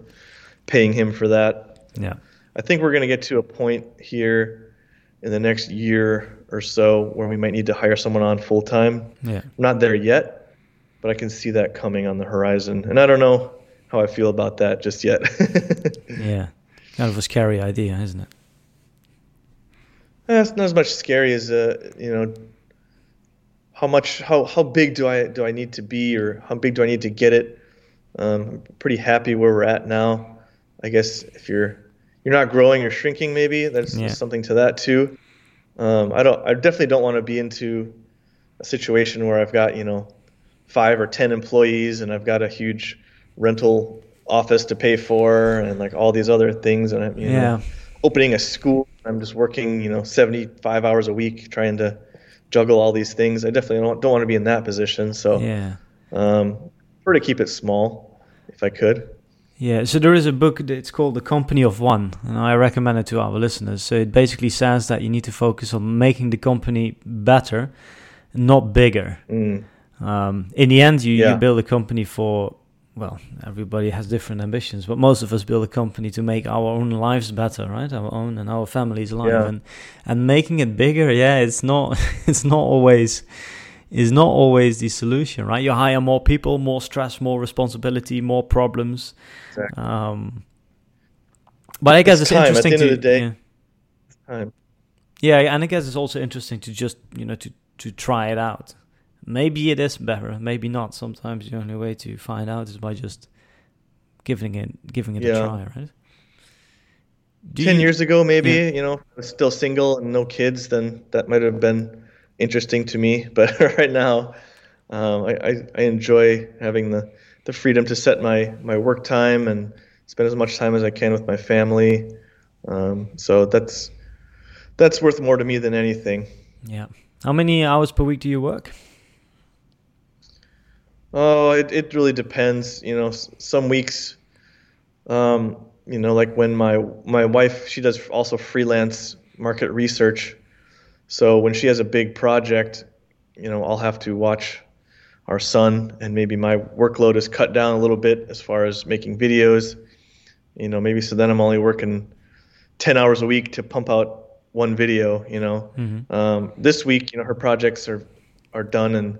paying him for that. Yeah. I think we're going to get to a point here in the next year or so where we might need to hire someone on full time. Yeah. I'm not there yet, but I can see that coming on the horizon. And I don't know how I feel about that just yet. yeah. Kind of a scary idea, isn't it? Eh, it's not as much scary as uh, you know how much how how big do I do I need to be or how big do I need to get it? Um, I'm pretty happy where we're at now. I guess if you're you're not growing or shrinking, maybe there's yeah. something to that too. Um, I don't. I definitely don't want to be into a situation where I've got you know five or ten employees and I've got a huge rental office to pay for and like all these other things and I'm you yeah. know opening a school. I'm just working you know 75 hours a week trying to juggle all these things. I definitely don't, don't want to be in that position. So yeah, um, prefer to keep it small if I could. Yeah, so there is a book. It's called The Company of One, and I recommend it to our listeners. So it basically says that you need to focus on making the company better, not bigger. Mm. Um, in the end, you, yeah. you build a company for well, everybody has different ambitions, but most of us build a company to make our own lives better, right? Our own and our family's life, yeah. and and making it bigger. Yeah, it's not it's not always is not always the solution, right? You hire more people, more stress, more responsibility, more problems. Exactly. Um, but I guess it's, it's interesting At the end to of the day, yeah. time. Yeah, and I guess it's also interesting to just you know to to try it out. Maybe it is better, maybe not. Sometimes the only way to find out is by just giving it giving it yeah. a try, right? Do Ten you, years ago, maybe yeah. you know, still single and no kids, then that might have been interesting to me. But right now, um, I, I, I, enjoy having the, the freedom to set my, my work time and spend as much time as I can with my family. Um, so that's that's worth more to me than anything. Yeah. How many hours per week do you work? Oh, it, it really depends. You know, some weeks, um, you know, like when my my wife she does also freelance market research, so when she has a big project, you know, I'll have to watch our son, and maybe my workload is cut down a little bit as far as making videos. You know, maybe so then I'm only working 10 hours a week to pump out one video. You know, mm-hmm. um, this week, you know, her projects are are done, and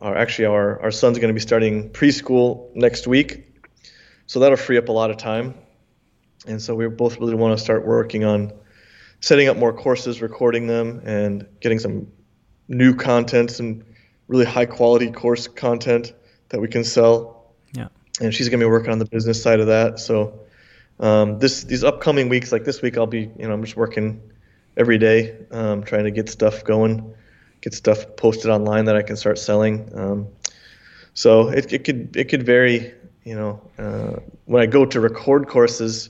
are actually our our son's going to be starting preschool next week, so that'll free up a lot of time. And so we both really want to start working on setting up more courses, recording them, and getting some new content, some really high quality course content that we can sell. Yeah. And she's gonna be working on the business side of that. So um, this these upcoming weeks, like this week, I'll be you know I'm just working every day, um, trying to get stuff going, get stuff posted online that I can start selling. Um, so it, it could it could vary. You know, uh, when I go to record courses,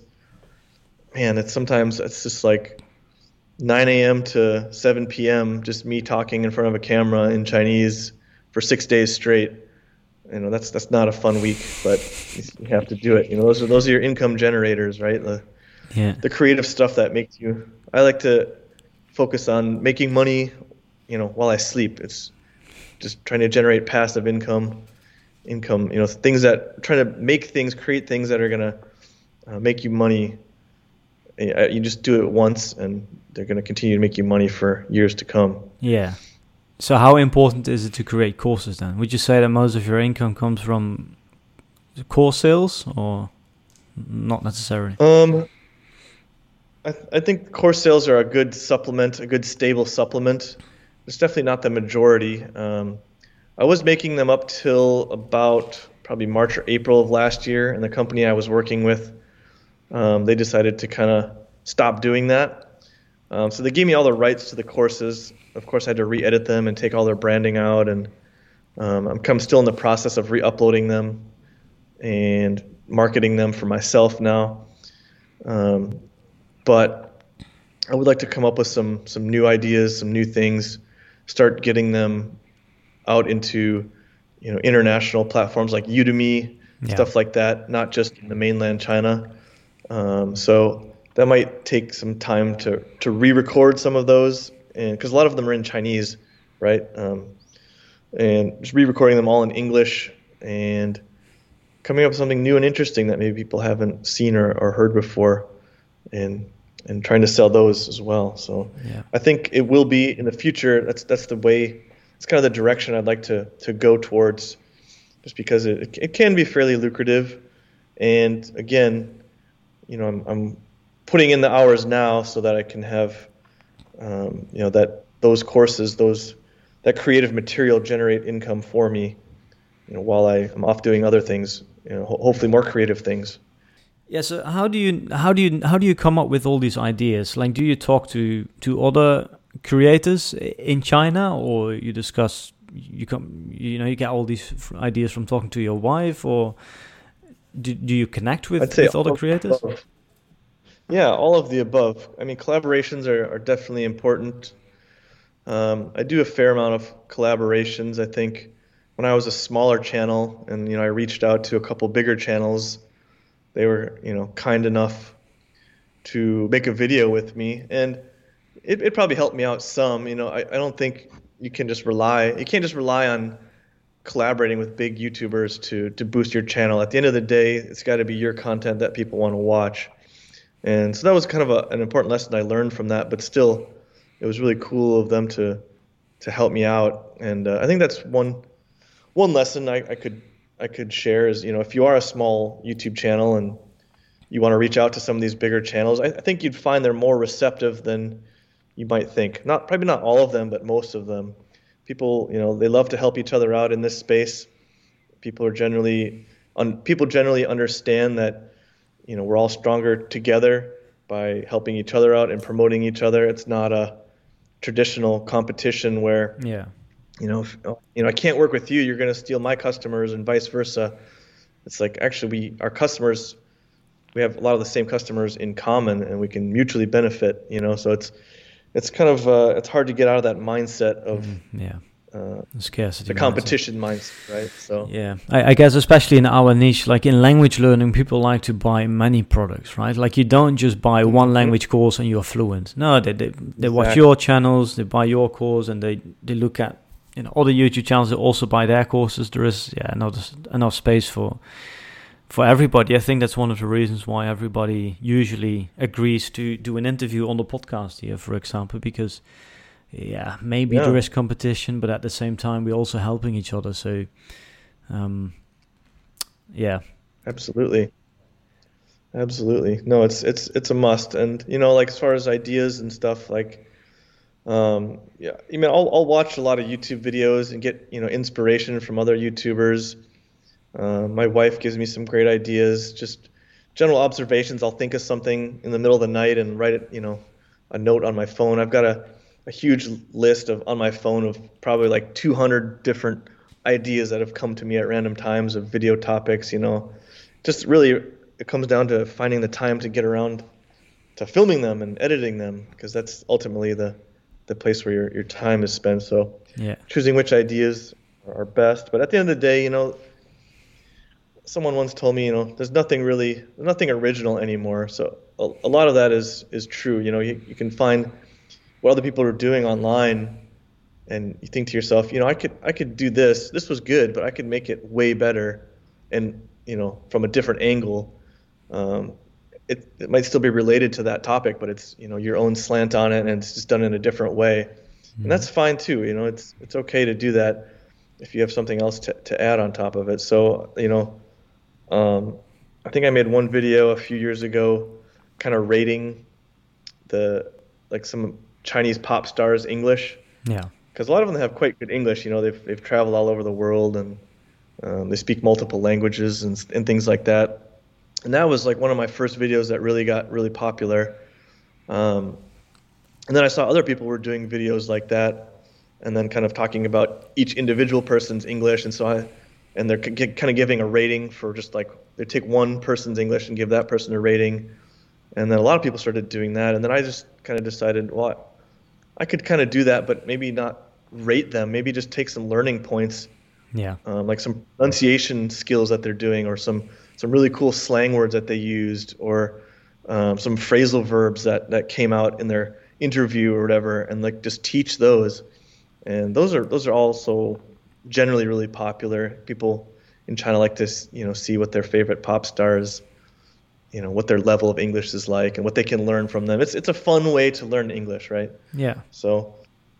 man, it's sometimes it's just like 9 a.m. to 7 p.m. just me talking in front of a camera in Chinese for six days straight. You know, that's that's not a fun week, but you have to do it. You know, those are those are your income generators, right? The yeah. the creative stuff that makes you. I like to focus on making money, you know, while I sleep. It's just trying to generate passive income, income. You know, things that trying to make things, create things that are gonna uh, make you money. You just do it once, and they're gonna continue to make you money for years to come. Yeah. So how important is it to create courses then? Would you say that most of your income comes from course sales or not necessarily? Um, I, th- I think course sales are a good supplement, a good stable supplement. It's definitely not the majority. Um, I was making them up till about probably March or April of last year, and the company I was working with, um, they decided to kind of stop doing that. Um, so they gave me all the rights to the courses. Of course, I had to re-edit them and take all their branding out, and um, I'm, still in the process of re-uploading them and marketing them for myself now. Um, but I would like to come up with some some new ideas, some new things, start getting them out into you know international platforms like Udemy, yeah. stuff like that, not just in the mainland China. Um, so that might take some time to to re-record some of those, and because a lot of them are in Chinese, right? Um, and just re-recording them all in English and coming up with something new and interesting that maybe people haven't seen or, or heard before, and and trying to sell those as well. So yeah. I think it will be in the future. That's that's the way. It's kind of the direction I'd like to to go towards, just because it it can be fairly lucrative, and again, you know, I'm I'm putting in the hours now so that I can have, um, you know, that those courses, those that creative material generate income for me, you know, while I am off doing other things, you know, ho- hopefully more creative things. Yeah. So how do you how do you how do you come up with all these ideas? Like, do you talk to to other creators in China, or you discuss you come you know you get all these ideas from talking to your wife, or do, do you connect with, with other creators? Yeah, all of the above. I mean, collaborations are, are definitely important. Um, I do a fair amount of collaborations. I think when I was a smaller channel, and you know, I reached out to a couple bigger channels they were you know kind enough to make a video with me and it, it probably helped me out some you know I, I don't think you can just rely you can't just rely on collaborating with big youtubers to to boost your channel at the end of the day it's got to be your content that people want to watch and so that was kind of a, an important lesson i learned from that but still it was really cool of them to to help me out and uh, i think that's one one lesson I, I could I could share is, you know, if you are a small YouTube channel and you want to reach out to some of these bigger channels, I, I think you'd find they're more receptive than you might think. Not probably not all of them, but most of them. People, you know, they love to help each other out in this space. People are generally, un, people generally understand that, you know, we're all stronger together by helping each other out and promoting each other. It's not a traditional competition where yeah you know, if, oh, you know, I can't work with you. You're going to steal my customers, and vice versa. It's like actually, we our customers, we have a lot of the same customers in common, and we can mutually benefit. You know, so it's it's kind of uh, it's hard to get out of that mindset of mm, yeah. Uh, scarcity, the competition mindset. mindset, right? So yeah, I, I, guess especially in our niche, like in language learning, people like to buy many products, right? Like you don't just buy mm-hmm. one language course and you're fluent. No, they they, they exactly. watch your channels, they buy your course, and they they look at you know other YouTube channels that also buy their courses. There is yeah enough enough space for for everybody. I think that's one of the reasons why everybody usually agrees to do an interview on the podcast here, for example, because yeah maybe yeah. there is competition, but at the same time we're also helping each other. So um, yeah, absolutely. Absolutely. No, it's it's it's a must. And you know, like as far as ideas and stuff, like um, yeah, I mean, I'll, I'll watch a lot of YouTube videos and get you know inspiration from other YouTubers. Uh, my wife gives me some great ideas, just general observations. I'll think of something in the middle of the night and write it, you know, a note on my phone. I've got a, a huge list of on my phone of probably like 200 different ideas that have come to me at random times of video topics. You know, just really it comes down to finding the time to get around to filming them and editing them because that's ultimately the the place where your, your time is spent. So yeah, choosing which ideas are best. But at the end of the day, you know, someone once told me, you know, there's nothing really, nothing original anymore. So a, a lot of that is is true. You know, you, you can find what other people are doing online and you think to yourself, you know, I could I could do this. This was good, but I could make it way better, and you know, from a different angle. Um, it, it might still be related to that topic, but it's you know your own slant on it, and it's just done in a different way, mm-hmm. and that's fine too. You know, it's it's okay to do that if you have something else to to add on top of it. So you know, um, I think I made one video a few years ago, kind of rating the like some Chinese pop stars English. Yeah. Because a lot of them have quite good English. You know, they've they've traveled all over the world and um, they speak multiple languages and and things like that. And that was like one of my first videos that really got really popular. Um, and then I saw other people were doing videos like that, and then kind of talking about each individual person's English. And so I, and they're kind of giving a rating for just like they take one person's English and give that person a rating. And then a lot of people started doing that. And then I just kind of decided, well, I could kind of do that, but maybe not rate them. Maybe just take some learning points. Yeah. Um, like some pronunciation skills that they're doing, or some some really cool slang words that they used, or um, some phrasal verbs that that came out in their interview or whatever, and like just teach those. And those are those are also generally really popular. People in China like to you know see what their favorite pop stars you know what their level of English is like and what they can learn from them. It's it's a fun way to learn English, right? Yeah. So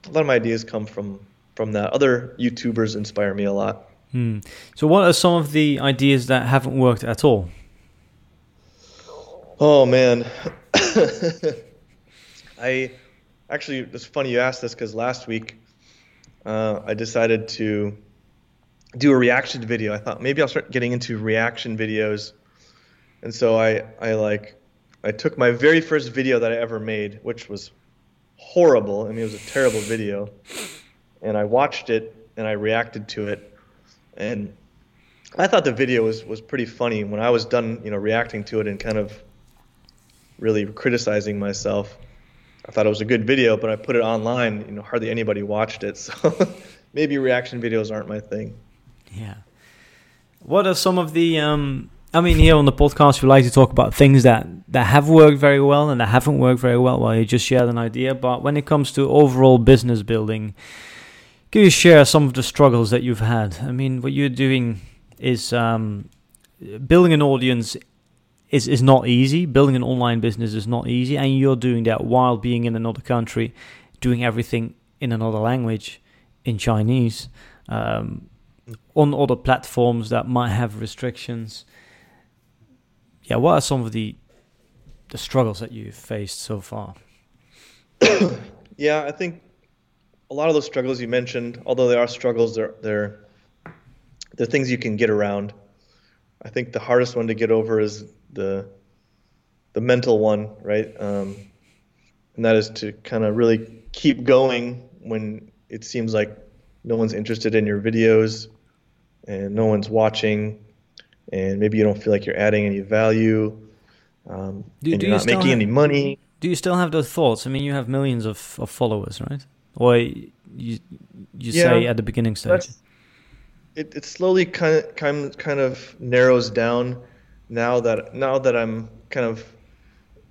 a lot of my ideas come from from that. Other YouTubers inspire me a lot. Hmm. So what are some of the ideas that haven't worked at all? Oh man, I actually it's funny you asked this because last week uh, I decided to do a reaction video. I thought maybe I'll start getting into reaction videos and so I, I like, I took my very first video that I ever made, which was horrible. I mean, it was a terrible video. And I watched it and I reacted to it. And I thought the video was, was pretty funny. When I was done, you know, reacting to it and kind of really criticizing myself, I thought it was a good video, but I put it online, you know, hardly anybody watched it. So maybe reaction videos aren't my thing. Yeah. What are some of the um, I mean, here on the podcast, we like to talk about things that, that have worked very well and that haven't worked very well. Well, you just shared an idea. But when it comes to overall business building, can you share some of the struggles that you've had? I mean, what you're doing is um, building an audience is, is not easy. Building an online business is not easy. And you're doing that while being in another country, doing everything in another language, in Chinese, um, on other platforms that might have restrictions yeah, what are some of the the struggles that you've faced so far? yeah, I think a lot of those struggles you mentioned, although they are struggles, they're they're they're things you can get around. I think the hardest one to get over is the the mental one, right? Um, and that is to kind of really keep going when it seems like no one's interested in your videos and no one's watching and maybe you don't feel like you're adding any value, um, do, and do you're not making have, any money. Do you still have those thoughts? I mean, you have millions of, of followers, right? Or you you yeah, say at the beginning stage. It it slowly kind of kind kind of narrows down now that now that I'm kind of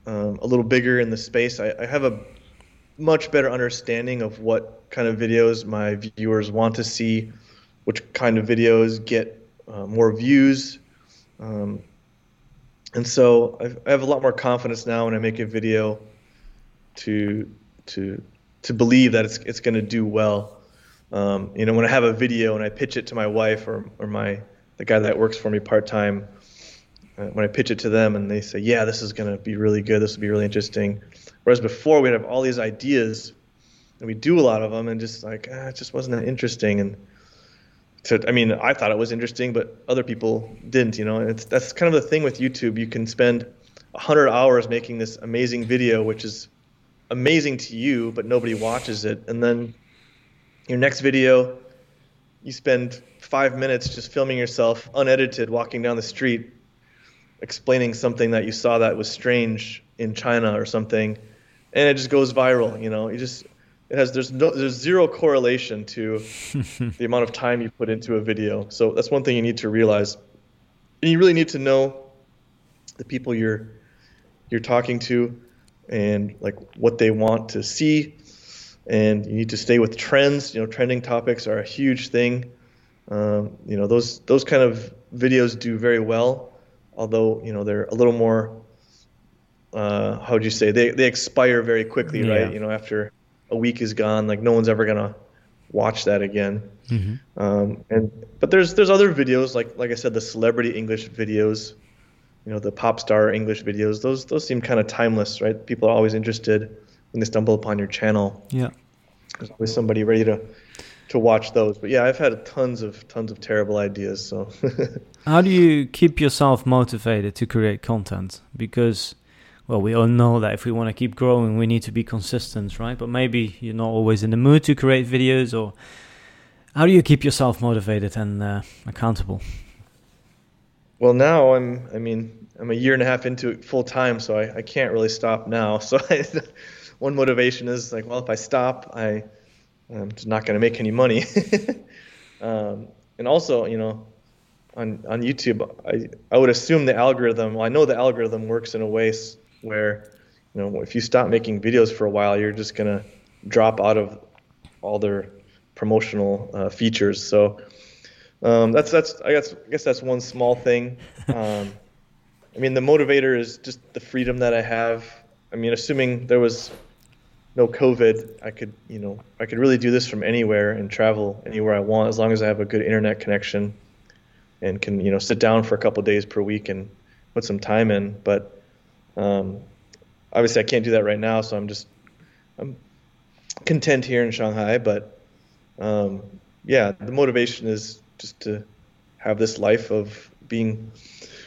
um, a little bigger in the space. I, I have a much better understanding of what kind of videos my viewers want to see, which kind of videos get uh, more views, um, and so I've, I have a lot more confidence now when I make a video to to to believe that it's it's going to do well. Um, you know, when I have a video and I pitch it to my wife or or my the guy that works for me part time, when I pitch it to them and they say, "Yeah, this is going to be really good. This will be really interesting," whereas before we'd have all these ideas and we do a lot of them and just like ah, it just wasn't that interesting and to, I mean, I thought it was interesting, but other people didn't. You know, it's that's kind of the thing with YouTube. You can spend a hundred hours making this amazing video, which is amazing to you, but nobody watches it. And then your next video, you spend five minutes just filming yourself unedited walking down the street, explaining something that you saw that was strange in China or something, and it just goes viral. You know, you just it has there's no there's zero correlation to the amount of time you put into a video. So that's one thing you need to realize. And you really need to know the people you're you're talking to and like what they want to see and you need to stay with trends you know trending topics are a huge thing um, you know those those kind of videos do very well although you know they're a little more uh, how would you say they, they expire very quickly yeah. right you know after a week is gone like no one's ever gonna watch that again mm-hmm. um, and but there's there's other videos like like I said the celebrity English videos you know the pop star English videos. Those those seem kind of timeless, right? People are always interested when they stumble upon your channel. Yeah, there's always somebody ready to to watch those. But yeah, I've had tons of tons of terrible ideas. So how do you keep yourself motivated to create content? Because well, we all know that if we want to keep growing, we need to be consistent, right? But maybe you're not always in the mood to create videos, or how do you keep yourself motivated and uh, accountable? Well, now I'm. I mean, I'm a year and a half into it full time, so I, I can't really stop now. So I, one motivation is like, well, if I stop, I I'm just not going to make any money. um, and also, you know, on on YouTube, I I would assume the algorithm. Well, I know the algorithm works in a way where, you know, if you stop making videos for a while, you're just gonna drop out of all their promotional uh, features. So um, that's that's I guess I guess that's one small thing. Um, I mean, the motivator is just the freedom that I have. I mean, assuming there was no COVID, I could you know I could really do this from anywhere and travel anywhere I want as long as I have a good internet connection and can you know sit down for a couple days per week and put some time in. But um, obviously, I can't do that right now, so I'm just I'm content here in Shanghai. But um, yeah, the motivation is just to have this life of being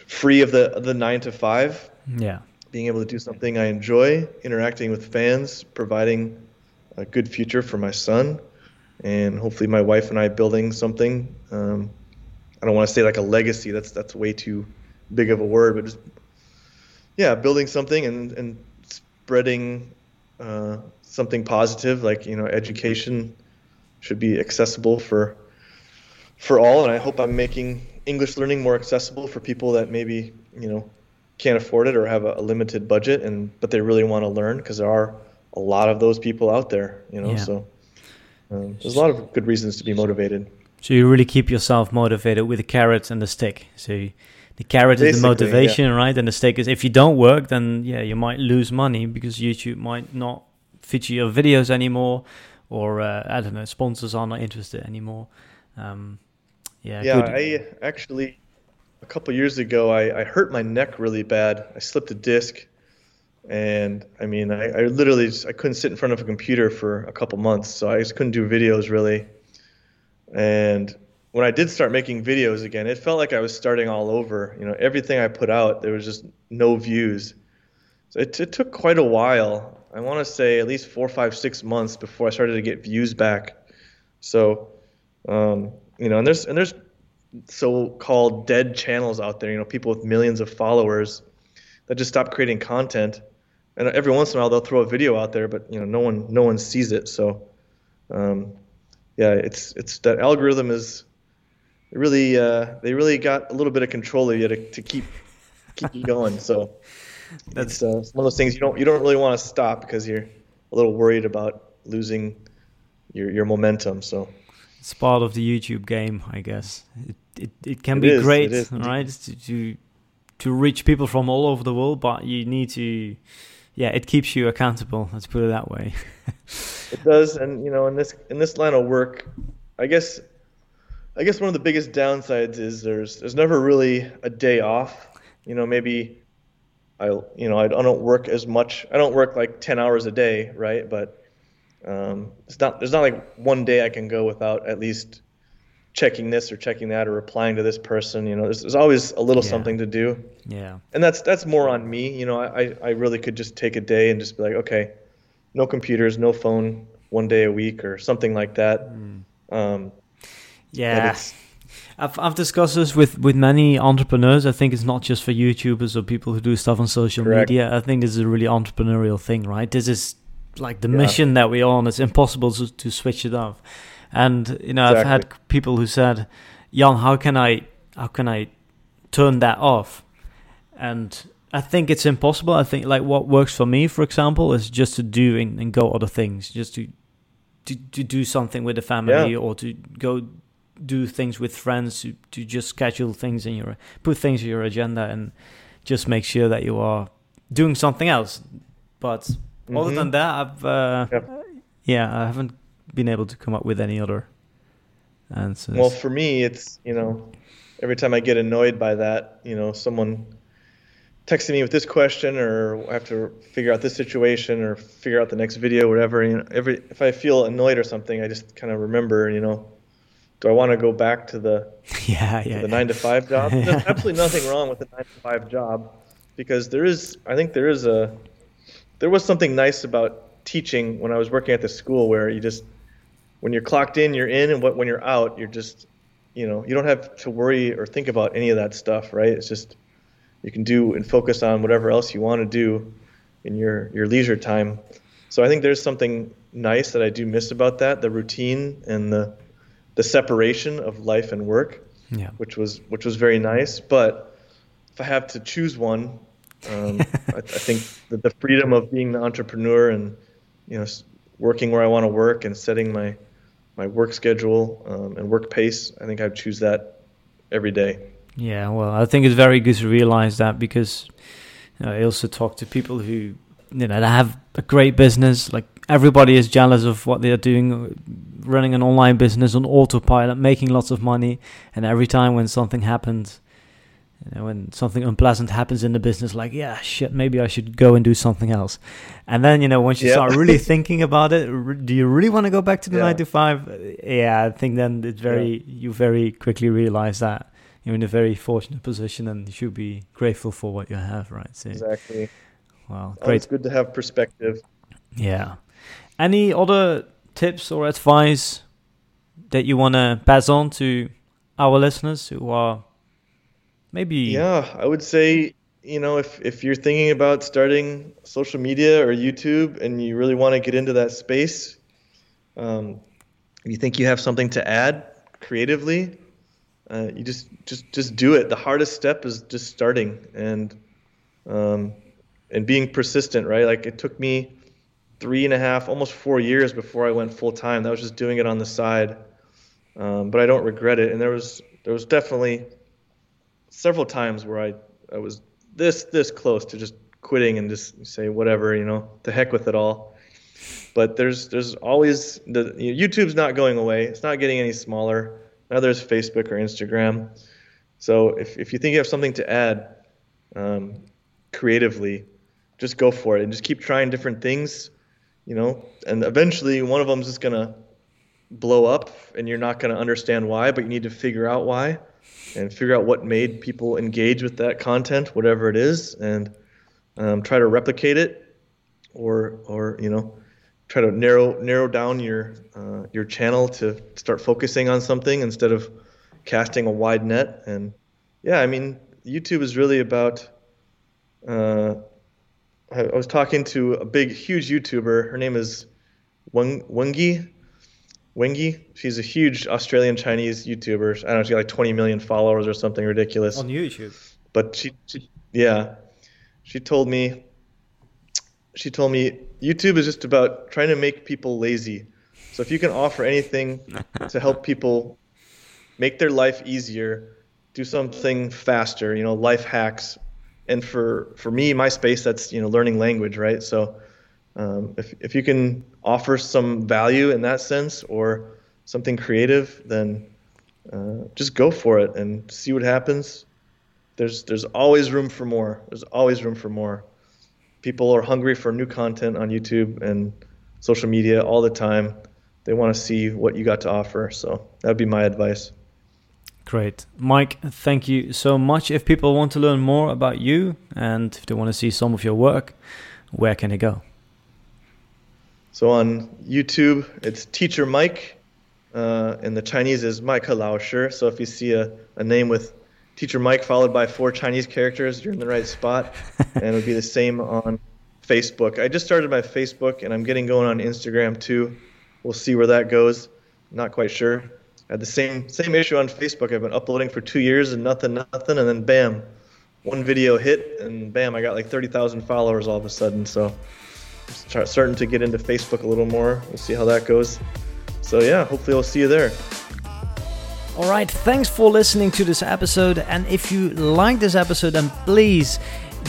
free of the the nine to five. Yeah. Being able to do something I enjoy, interacting with fans, providing a good future for my son, and hopefully my wife and I building something. Um, I don't want to say like a legacy. That's that's way too big of a word, but just yeah, building something and and spreading uh, something positive. Like you know, education should be accessible for for all, and I hope I'm making English learning more accessible for people that maybe you know can't afford it or have a, a limited budget, and but they really want to learn because there are a lot of those people out there, you know. Yeah. So um, there's a lot of good reasons to be motivated. So you really keep yourself motivated with the carrot and the stick. So you, the carrot Basically, is the motivation, yeah. right? And the stick is if you don't work, then yeah, you might lose money because YouTube might not feature your videos anymore, or uh, I don't know, sponsors are not interested anymore. Um, yeah. Yeah, good. I actually a couple years ago I, I hurt my neck really bad. I slipped a disc, and I mean I, I literally just, I couldn't sit in front of a computer for a couple months, so I just couldn't do videos really. And when I did start making videos again, it felt like I was starting all over. You know, everything I put out, there was just no views. So it, it took quite a while. I want to say at least four, five, six months before I started to get views back. So um, you know, and there's and there's so-called dead channels out there. You know, people with millions of followers that just stop creating content, and every once in a while they'll throw a video out there, but you know, no one no one sees it. So, um, yeah, it's it's that algorithm is really uh, they really got a little bit of control of you to, to keep keep you going. So that's uh, one of those things you don't you don't really want to stop because you're a little worried about losing your your momentum. So it's part of the YouTube game, I guess. It it, it can it be is, great, right? To, to to reach people from all over the world, but you need to, yeah, it keeps you accountable. Let's put it that way. it does, and you know, in this in this line of work, I guess, I guess one of the biggest downsides is there's there's never really a day off. You know, maybe I you know I don't work as much. I don't work like ten hours a day, right? But um, it's not there's not like one day I can go without at least checking this or checking that or replying to this person. You know, there's, there's always a little yeah. something to do. Yeah. And that's that's more on me. You know, I I really could just take a day and just be like, okay, no computers, no phone, one day a week or something like that. Mm. Um, yeah. I've, I've discussed this with, with many entrepreneurs. I think it's not just for YouTubers or people who do stuff on social Correct. media. I think this is a really entrepreneurial thing, right? This is like the yeah. mission that we're on. It's impossible to, to switch it off. And you know, exactly. I've had people who said, "Jan, how can I how can I turn that off?" And I think it's impossible. I think like what works for me, for example, is just to do and, and go other things, just to to, to do something with the family yeah. or to go do things with friends to, to just schedule things in your put things in your agenda and just make sure that you are doing something else but mm-hmm. other than that i've uh, yeah i haven't been able to come up with any other answers well for me it's you know every time i get annoyed by that you know someone texting me with this question or I have to figure out this situation or figure out the next video, whatever. You know, every if I feel annoyed or something, I just kind of remember, you know, do I want to go back to the yeah, yeah, the yeah. nine to five job? There's absolutely nothing wrong with the nine to five job because there is, I think there is a, there was something nice about teaching when I was working at the school where you just, when you're clocked in, you're in, and when you're out, you're just, you know, you don't have to worry or think about any of that stuff, right? It's just you can do and focus on whatever else you want to do in your your leisure time. So I think there's something nice that I do miss about that, the routine and the the separation of life and work, yeah. which was which was very nice. But if I have to choose one, um, I, I, think that the freedom of being the entrepreneur and you know working where I want to work and setting my my work schedule um, and work pace, I think I'd choose that every day. Yeah, well, I think it's very good to realize that because you know, I also talk to people who you know they have a great business. Like everybody is jealous of what they are doing, running an online business on autopilot, making lots of money, and every time when something happens. You know, when something unpleasant happens in the business, like, yeah, shit, maybe I should go and do something else. And then, you know, once you yeah. start really thinking about it, do you really want to go back to the yeah. nine to five? Yeah, I think then it's very, yeah. you very quickly realize that you're in a very fortunate position and you should be grateful for what you have, right? So, exactly. Wow, great. It's good to have perspective. Yeah. Any other tips or advice that you want to pass on to our listeners who are maybe? Yeah, I would say you know if if you're thinking about starting social media or YouTube and you really want to get into that space, um, you think you have something to add creatively, uh, you just just just do it. The hardest step is just starting and um, and being persistent, right? Like it took me three and a half, almost four years before I went full time. That was just doing it on the side, um, but I don't regret it. And there was there was definitely several times where I I was this this close to just quitting and just say whatever, you know, to heck with it all. But there's there's always the you know, YouTube's not going away. It's not getting any smaller. Now there's Facebook or Instagram. So if, if you think you have something to add um, creatively, just go for it and just keep trying different things, you know, and eventually one of them is just going to blow up and you're not going to understand why, but you need to figure out why and figure out what made people engage with that content, whatever it is, and um, try to replicate it or, or, you know, try to narrow narrow down your uh, your channel to start focusing on something instead of casting a wide net. And yeah, I mean, YouTube is really about. Uh, I, I was talking to a big, huge YouTuber. Her name is Weng Wengie. Wengie. She's a huge Australian Chinese YouTuber. I don't know. she's got like 20 million followers or something ridiculous on YouTube. But she, she yeah, she told me. She told me YouTube is just about trying to make people lazy. So if you can offer anything to help people make their life easier, do something faster, you know, life hacks. And for for me, my space, that's you know, learning language, right? So um, if if you can offer some value in that sense or something creative, then uh, just go for it and see what happens. There's there's always room for more. There's always room for more people are hungry for new content on YouTube and social media all the time. They want to see what you got to offer. So that'd be my advice. Great. Mike, thank you so much. If people want to learn more about you and if they want to see some of your work, where can they go? So on YouTube, it's Teacher Mike, uh, and the Chinese is Mike Laoshi. So if you see a, a name with Teacher Mike followed by four Chinese characters, you're in the right spot. and it would be the same on Facebook. I just started my Facebook, and I'm getting going on Instagram too. We'll see where that goes. Not quite sure. I had the same same issue on Facebook. I've been uploading for two years and nothing, nothing, and then bam, one video hit, and bam, I got like 30,000 followers all of a sudden. So starting to get into Facebook a little more. We'll see how that goes. So yeah, hopefully I'll see you there. All right, thanks for listening to this episode. And if you like this episode, then please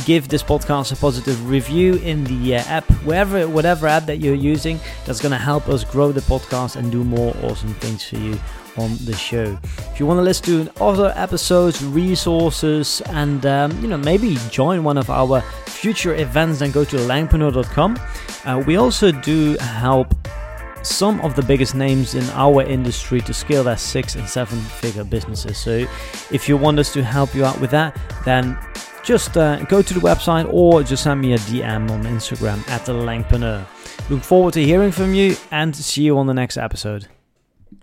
give this podcast a positive review in the uh, app, wherever, whatever app that you're using. That's going to help us grow the podcast and do more awesome things for you on the show. If you want to listen to other episodes, resources, and um, you know maybe join one of our future events, then go to langpreneur.com. Uh, we also do help some of the biggest names in our industry to scale their six and seven figure businesses. So if you want us to help you out with that, then just uh, go to the website or just send me a DM on Instagram at the Langpreneur. Look forward to hearing from you and see you on the next episode.